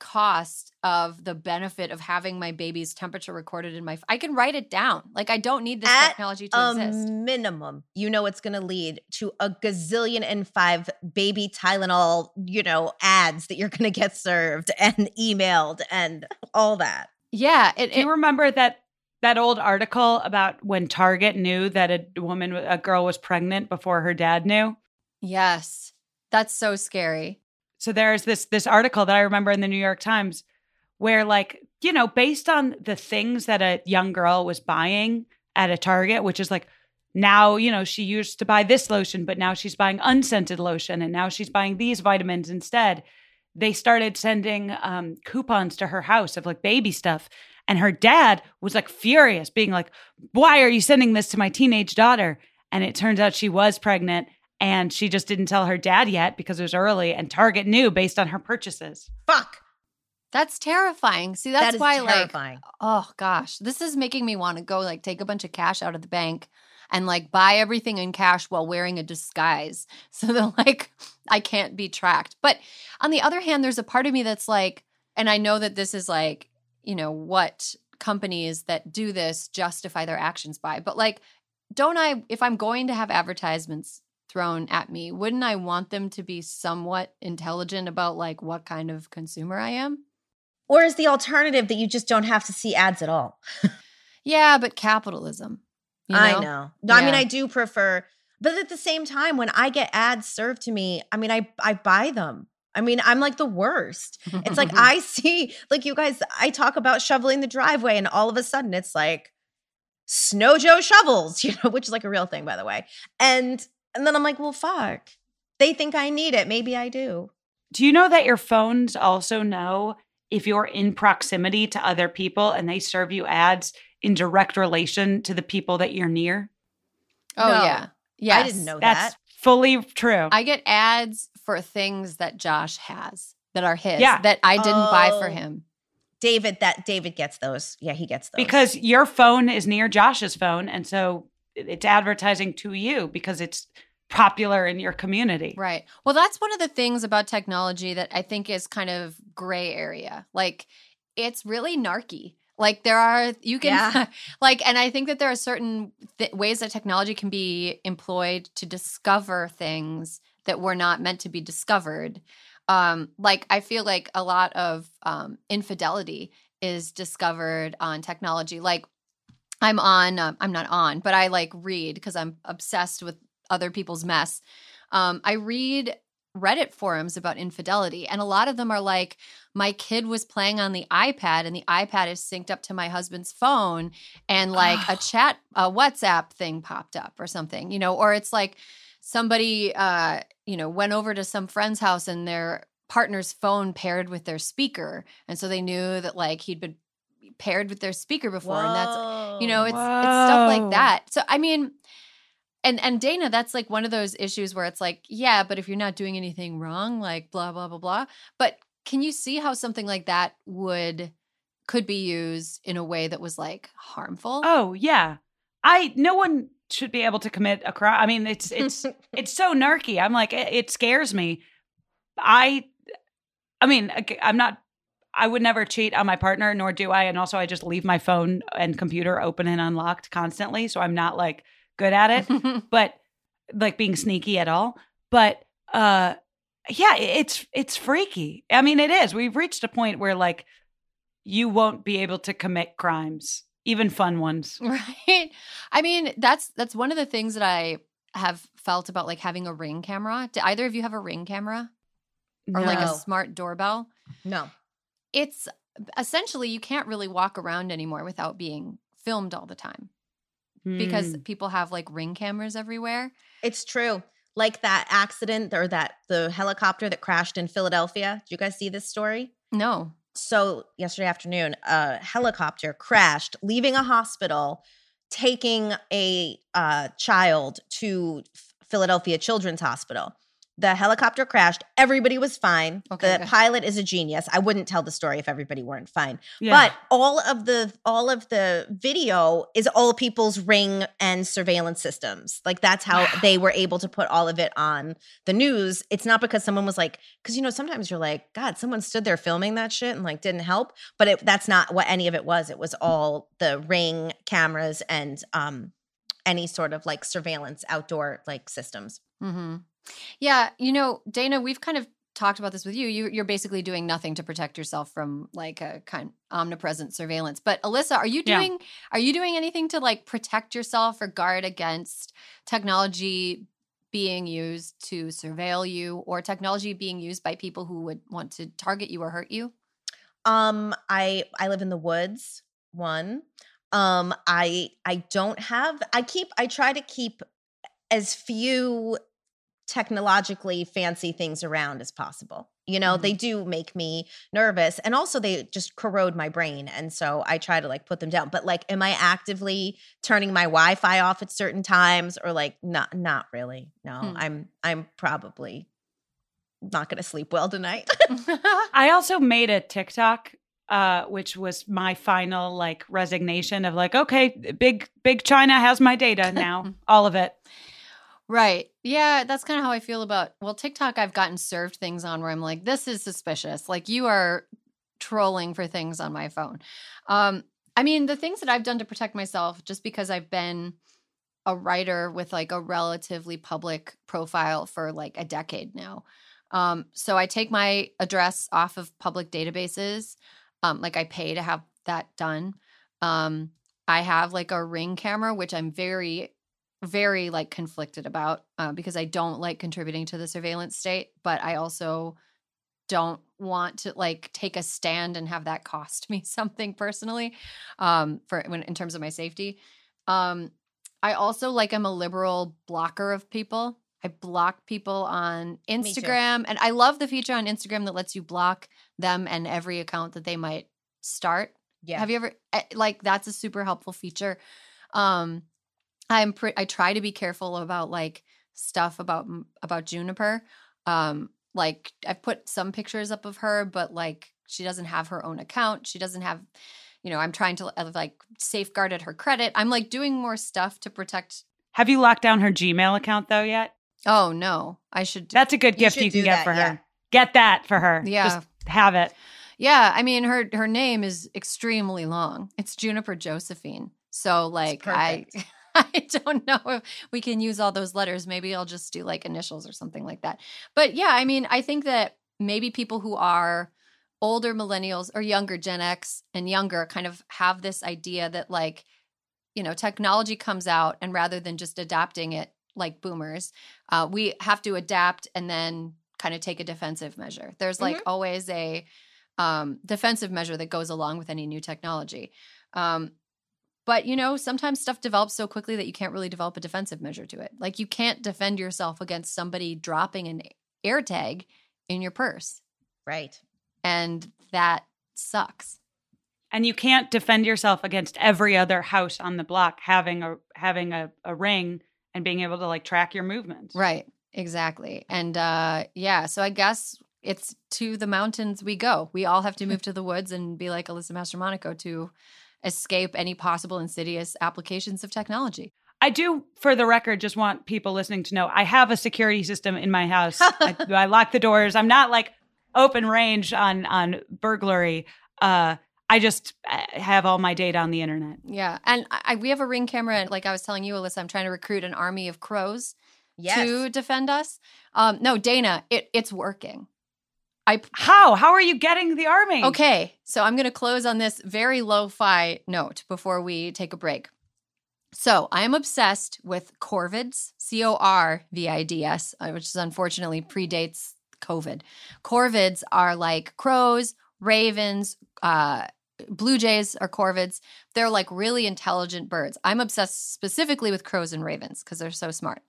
cost of the benefit of having my baby's temperature recorded in my I can write it down. Like I don't need this At, technology to a exist. minimum, you know it's going to lead to a gazillion and five baby Tylenol, you know, ads that you're going to get served and emailed and all that. Yeah, it, Do you remember that that old article about when Target knew that a woman, a girl was pregnant before her dad knew? yes. That's so scary. So there's this this article that I remember in the New York Times where like, you know, based on the things that a young girl was buying at a Target, which is like now, you know, she used to buy this lotion, but now she's buying unscented lotion and now she's buying these vitamins instead. They started sending um, coupons to her house of like baby stuff. And her dad was like furious, being like, Why are you sending this to my teenage daughter? And it turns out she was pregnant and she just didn't tell her dad yet because it was early. And Target knew based on her purchases. Fuck. That's terrifying. See, That that's is why like terrifying. oh gosh, this is making me want to go like take a bunch of cash out of the bank and like buy everything in cash while wearing a disguise so that like I can't be tracked. But on the other hand, there's a part of me that's like, and I know that this is like, you know, what companies that do this justify their actions by, but like, don't I, if I'm going to have advertisements thrown at me, wouldn't I want them to be somewhat intelligent about like what kind of consumer I am? Or is the alternative that you just don't have to see ads at all? Yeah, but capitalism. you I know. No, I mean, I do prefer, but at the same time, when I get ads served to me, I mean, I I buy them. I mean, I'm like the worst. It's like I see, like you guys, I talk about shoveling the driveway, and all of a sudden it's like Snow Joe shovels, you know, which is like a real thing, by the way. And and then I'm like, well, fuck. They think I need it. Maybe I do. Do you know that your phones also know if you're in proximity to other people and they serve you ads in direct relation to the people that you're near? Oh No. yeah. Yes. I didn't know That's that. fully true. I get ads for things that Josh has that are his Yeah. that I didn't buy for Oh. him. David, that David gets those. Yeah, he gets those. because your phone is near Josh's phone. And so it's advertising to you because it's popular in your community. Right. Well, that's one of the things about technology that I think is kind of gray area. Like it's really narky. Like there are you can Yeah. like and I think that there are certain th- ways that technology can be employed to discover things that were not meant to be discovered. Um like I feel like a lot of um infidelity is discovered on technology. Like I'm on um, I'm not on, but I like read because I'm obsessed with other people's mess. Um, I read Reddit forums about infidelity. And a lot of them are like, my kid was playing on the iPad and the iPad is synced up to my husband's phone and like a chat, a WhatsApp thing popped up or something, you know, or it's like somebody, uh, you know, went over to some friend's house and their partner's phone paired with their speaker. And so they knew that like he'd been paired with their speaker before. And that's, you know, it's, it's stuff like that. So, I mean, and and Dana, that's like one of those issues where it's like, yeah, but if you're not doing anything wrong, like blah blah blah blah. But can you see how something like that would could be used in a way that was like harmful? Oh yeah, I no one should be able to commit a crime. I mean, it's it's it's so narky. I'm like, it, it scares me. I, I mean, I'm not. I would never cheat on my partner, nor do I. And also, I just leave my phone and computer open and unlocked constantly, so I'm not like good at it. but like being sneaky at all. But uh yeah, it's it's freaky. I mean, it is. We've reached a point where like you won't be able to commit crimes, even fun ones. right. I mean, that's that's one of the things that I have felt about like having a ring camera. Do either of you have a ring camera or like a smart doorbell? No. It's essentially you can't really walk around anymore without being filmed all the time because Mm. people have like ring cameras everywhere. It's true. Like that accident or that the helicopter that crashed in Philadelphia. Did you guys see this story? No. So, yesterday afternoon, a helicopter crashed, leaving a hospital, taking a uh, child to Philadelphia Children's Hospital. The helicopter crashed. Everybody was fine. Okay, the good. pilot is a genius. I wouldn't tell the story if everybody weren't fine. Yeah. But all of the all of the video is all people's ring and surveillance systems. Like that's how they were able to put all of it on the news. It's not because someone was like, because you know sometimes you're like, God, someone stood there filming that shit and like didn't help. But it, that's not what any of it was. It was all the ring cameras and um any sort of like surveillance outdoor like systems. hmm Yeah, you know, Dana, we've kind of talked about this with you. you. You're basically doing nothing to protect yourself from like a kind of omnipresent surveillance. But Alyssa, are you Yeah. doing are you doing anything to like protect yourself or guard against technology being used to surveil you or technology being used by people who would want to target you or hurt you? Um, I I live in the woods. One, um, I I don't have. I keep. I try to keep as few technologically fancy things around as possible. You know, they do make me nervous, and also they just corrode my brain, and so I try to like put them down. But like, am I actively turning my Wi-Fi off at certain times, or like not? Not really. No, Hmm. I'm I'm probably not going to sleep well tonight. I also made a TikTok, uh, which was my final like resignation of like, okay, big big China has my data now, all of it. Right. Yeah, that's kind of how I feel about well, TikTok I've gotten served things on where I'm like, this is suspicious. Like you are trolling for things on my phone. Um, I mean, the things that I've done to protect myself just because I've been a writer with like a relatively public profile for like a decade now. Um, so I take my address off of public databases. Um, like I pay to have that done. Um, I have like a ring camera, which I'm very very like conflicted about uh, because I don't like contributing to the surveillance state, but I also don't want to like take a stand and have that cost me something personally um for when in terms of my safety um i also like i'm a liberal blocker of people i block people on instagram and i love the feature on instagram that lets you block them and every account that they might start yeah. have you ever eh, like that's a super helpful feature. Um I'm pre- I try to be careful about like stuff about about Juniper. Um like I've put some pictures up of her but like she doesn't have her own account. She doesn't have you know, I'm trying to uh, like safeguarded her credit. I'm like doing more stuff to protect Have you locked down her Gmail account though yet? Oh no. I should That's a good gift should you can get that, for yeah. her. Get that for her. Yeah. Just have it. Yeah, I mean her her name is extremely long. It's Juniper Josephine. So like I perfect. I don't know if we can use all those letters. Maybe I'll just do like initials or something like that. But yeah, I mean, I think that maybe people who are older millennials or younger Gen X and younger kind of have this idea that like you know, technology comes out and rather than just adapting it like boomers, uh, we have to adapt and then kind of take a defensive measure. There's like always a um, defensive measure that goes along with any new technology. Um, but you know, sometimes stuff develops so quickly that you can't really develop a defensive measure to it. Like you can't defend yourself against somebody dropping an AirTag in your purse, Right. and that sucks. and you can't defend yourself against every other house on the block having a having a, a ring and being able to like track your movements. Right. Exactly. And uh yeah, so I guess it's to the mountains we go. We all have to move to the woods and be like Alyssa Mastromonaco to escape any possible insidious applications of technology. I do, for the record, just want people listening to know I have a security system in my house. I, I lock the doors. I'm not like open range on on burglary. Uh, I just uh, have all my data on the internet. Yeah. And I, I- we have a ring camera and like I was telling you Alyssa, I'm trying to recruit an army of crows Yes. to defend us. Um no, Dana, it it's working. I How? How are you getting the army? Okay, so I'm going to close on this very lo fi note before we take a break. So I am obsessed with corvids, C O R V I D S, uh, which is unfortunately predates COVID. Corvids are like crows, ravens, uh, blue jays are corvids. They're like really intelligent birds. I'm obsessed specifically with crows and ravens because they're so smart.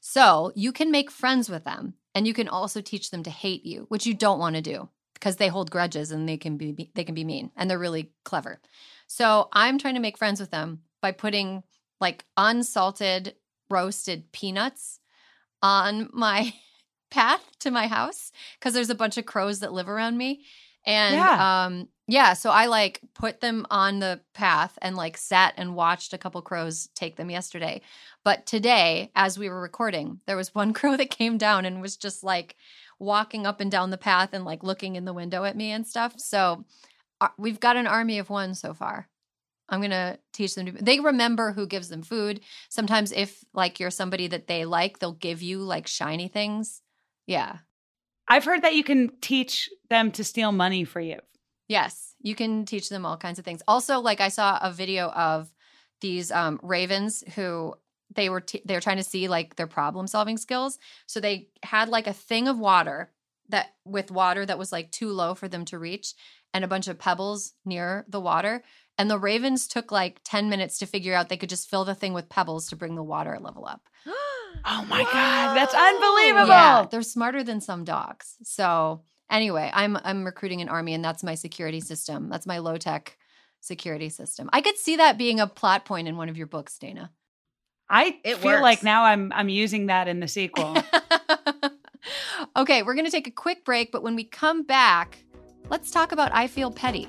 So you can make friends with them and you can also teach them to hate you, which you don't want to do because they hold grudges and they can be they can be mean and they're really clever. So I'm trying to make friends with them by putting like unsalted roasted peanuts on my path to my house because there's a bunch of crows that live around me. And Yeah. um yeah, so I like put them on the path and like sat and watched a couple crows take them yesterday. But today, as we were recording, there was one crow that came down and was just like walking up and down the path and like looking in the window at me and stuff. So uh, we've got an army of one so far. I'm going to teach them to they remember who gives them food. Sometimes if like you're somebody that they like, they'll give you like shiny things. Yeah. I've heard that you can teach them to steal money for you. Yes, you can teach them all kinds of things. Also, like I saw a video of these um, ravens who they were t- they were trying to see like their problem solving skills. So they had like a thing of water that with water that was like too low for them to reach, and a bunch of pebbles near the water. And the ravens took like ten minutes to figure out they could just fill the thing with pebbles to bring the water level up. Oh my God, that's unbelievable. Yeah, they're smarter than some dogs. So anyway, I'm I'm recruiting an army, and that's my security system. That's my low tech security system. I could see that being a plot point in one of your books, Dana. I It feel like now I'm I'm using that in the sequel. okay, we're gonna take a quick break, but when we come back, let's talk about I Feel Petty.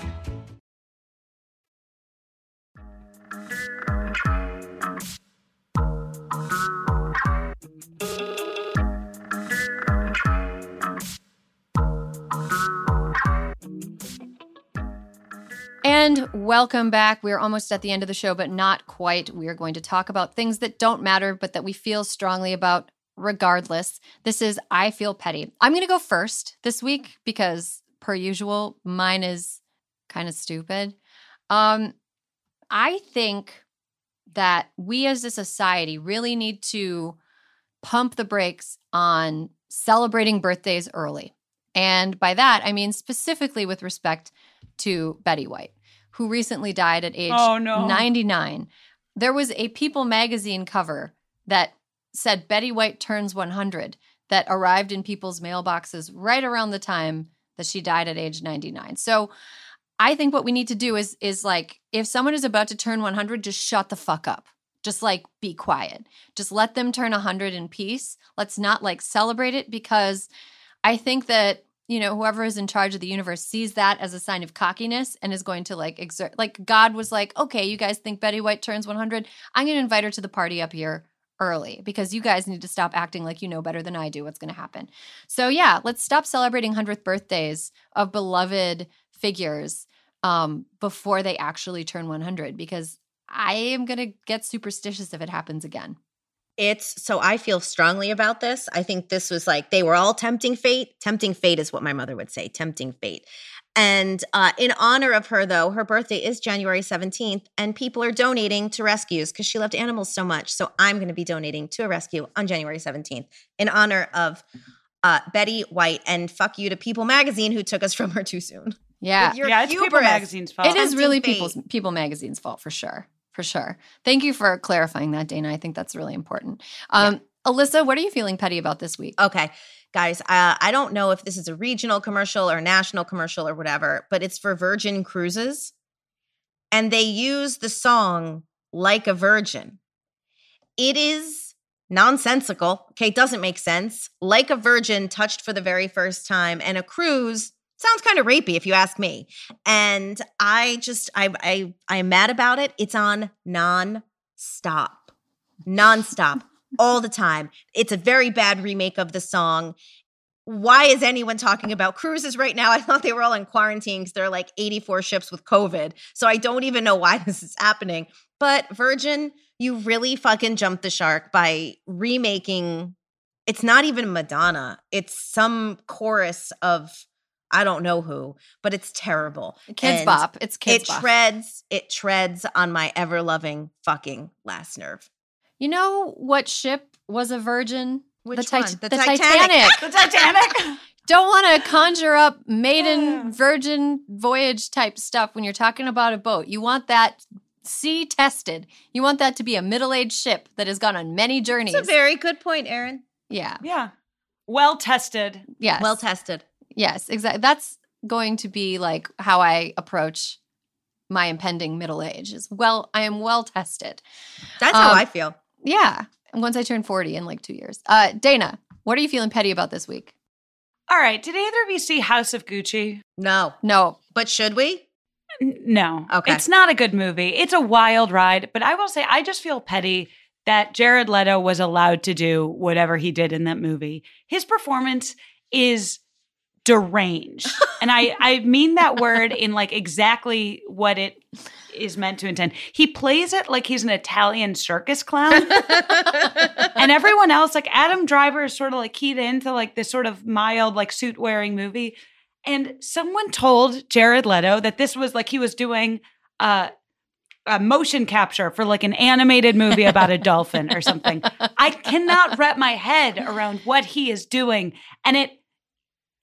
welcome back. We're almost at the end of the show, but not quite. We are going to talk about things that don't matter, but that we feel strongly about regardless. This is I Feel Petty. I'm going to go first this week because, per usual, mine is kind of stupid. Um, I think that we as a society really need to pump the brakes on celebrating birthdays early. And by that, I mean specifically with respect to Betty White, who recently died at age Oh, no. 99. There was a People magazine cover that said Betty White turns 100 that arrived in people's mailboxes right around the time that she died at age 99. So I think what we need to do is is like if someone is about to turn 100 just shut the fuck up. Just like be quiet. Just let them turn 100 in peace. Let's not like celebrate it because I think that you know, whoever is in charge of the universe sees that as a sign of cockiness and is going to like exert, like God was like, okay, you guys think Betty White turns 100? I'm going to invite her to the party up here early because you guys need to stop acting like you know better than I do what's going to happen. So, yeah, let's stop celebrating 100th birthdays of beloved figures um, before they actually turn 100 because I am going to get superstitious if it happens again. It's so I feel strongly about this. I think this was like they were all tempting fate. Tempting fate is what my mother would say, tempting fate. And uh, in honor of her, though, her birthday is January 17th, and people are donating to rescues because she loved animals so much. So I'm going to be donating to a rescue on January 17th in honor of uh, Betty White. And fuck you to People Magazine who took us from her too soon. Yeah. With your yeah, it's People. Magazine's fault. It is really fate. people's People Magazine's fault for sure. For sure. Thank you for clarifying that, Dana. I think that's really important. Um, Alyssa, what are you feeling petty about this week? Okay, guys, uh, I don't know if this is a regional commercial or national commercial or whatever, but it's for Virgin Cruises. And they use the song Like a Virgin. It is nonsensical. Okay, it doesn't make sense. Like a Virgin touched for the very first time, and a cruise sounds kind of rapey if you ask me. And I just, I, I, I'm mad about it. It's on non-stop, non-stop all the time. It's a very bad remake of the song. Why is anyone talking about cruises right now? I thought they were all in quarantine because there are like 84 ships with COVID. So I don't even know why this is happening. But Virgin, you really fucking jumped the shark by remaking. It's not even Madonna. It's some chorus of I don't know who, but it's terrible. Kids And Bop. It's Kids It Bop. treads, it treads on my ever loving fucking last nerve. you know what ship was a virgin? Which the, Tit- one? The the Titanic. Titanic. the Titanic. Don't want to conjure up maiden virgin voyage type stuff when you're talking about a boat. You want that sea tested. You want that to be a middle aged ship that has gone on many journeys. It's a very good point, Erin. yeah. yeah. Well tested. Yes. Well tested. Yes, exactly. That's going to be like how I approach my impending middle age. Is well, I am well tested. That's how Um, I feel. Yeah. Once I turn 40 in like two years. Uh, Dana, what are you feeling petty about this week? All right. Did either of you see House of Gucci? No, No. but should we? N- No. Okay. It's not a good movie. It's a wild ride, but I will say I just feel petty that Jared Leto was allowed to do whatever he did in that movie. His performance is deranged. and I I mean that word in like exactly what it is meant to intend. He plays it like he's an Italian circus clown. and everyone else, like Adam Driver, is sort of like keyed into like this sort of mild, like suit wearing movie. And someone told Jared Leto that this was like he was doing uh, a motion capture for like an animated movie about a dolphin or something. I cannot wrap my head around what he is doing, and it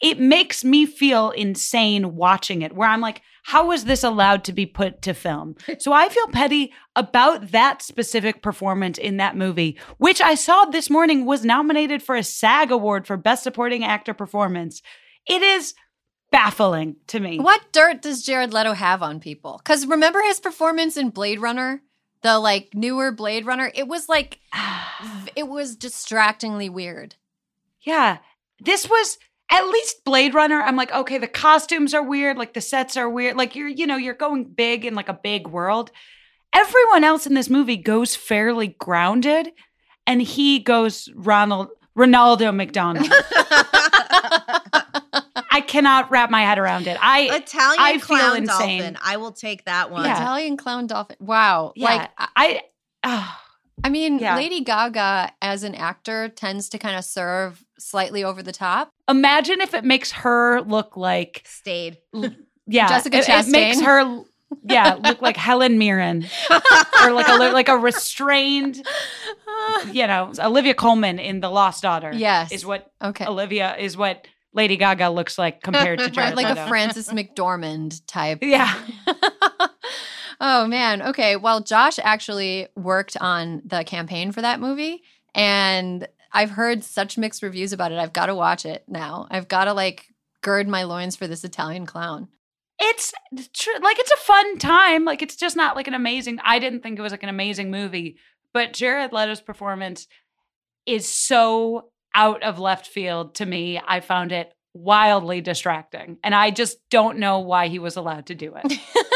it makes me feel insane watching it. Where I'm like, how was this allowed to be put to film? So I feel petty about that specific performance in that movie, which I saw this morning was nominated for a SAG award for Best Supporting Actor Performance. It is baffling to me. What dirt does Jared Leto have on people? Because remember his performance in Blade Runner, the like newer Blade Runner? It was like, it was distractingly weird. Yeah. This was at least Blade Runner. I'm like, okay, the costumes are weird, like the sets are weird. Like you're, you know, you're going big in like a big world. Everyone else in this movie goes fairly grounded, and he goes Ronald Ronaldo McDonald. I cannot wrap my head around it. I Italian I feel clown insane. dolphin. I will take that one. Yeah. Italian clown dolphin. Wow. yeah, Like, I, I, ah, I mean, Yeah. Lady Gaga as an actor tends to kind of serve slightly over the top. imagine if it makes her look like Stayed. yeah, Jessica it, it makes her yeah look like Helen Mirren or like a like a restrained you know Olivia Colman in The Lost Daughter. Yes. is what Okay. Olivia is what Lady Gaga looks like compared to Right, Jared like Leto. a Frances McDormand type. Yeah. Oh man. Okay. Well, Josh actually worked on the campaign for that movie and I've heard such mixed reviews about it. I've got to watch it now. I've got to like gird my loins for this Italian clown. It's true. Like it's a fun time. Like it's just not like an amazing. I didn't think it was like an amazing movie, but Jared Leto's performance is so out of left field to me. I found it wildly distracting. And I just don't know why he was allowed to do it.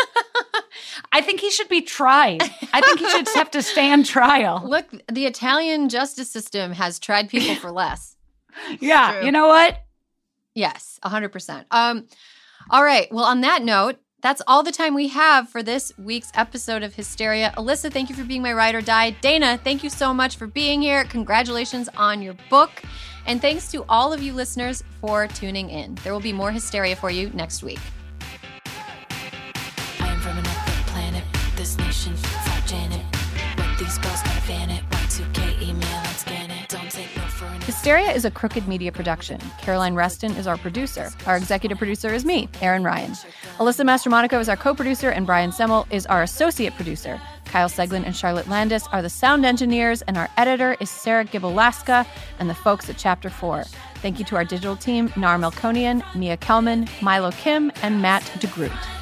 I think he should be tried. I think he should have to stand trial. Look, the Italian justice system has tried people for less. Yeah. True. You know what? Yes, 100%. Um all right. Well, on that note, that's all the time we have for this week's episode of Hysteria. Alyssa, thank you for being my ride or die. Dana, thank you so much for being here. Congratulations on your book. And thanks to all of you listeners for tuning in. There will be more hysteria for you next week. Hysteria is a crooked media production. Caroline Reston is our producer. Our executive producer is me, Erin Ryan. Alyssa Mastromonaco is our co producer, and Brian Semmel is our associate producer. Kyle Seglin and Charlotte Landis are the sound engineers, and our editor is Sarah Gibalaska and the folks at Chapter 4. Thank you to our digital team, Nar Melkonian, Mia Kelman, Milo Kim, and Matt DeGroot.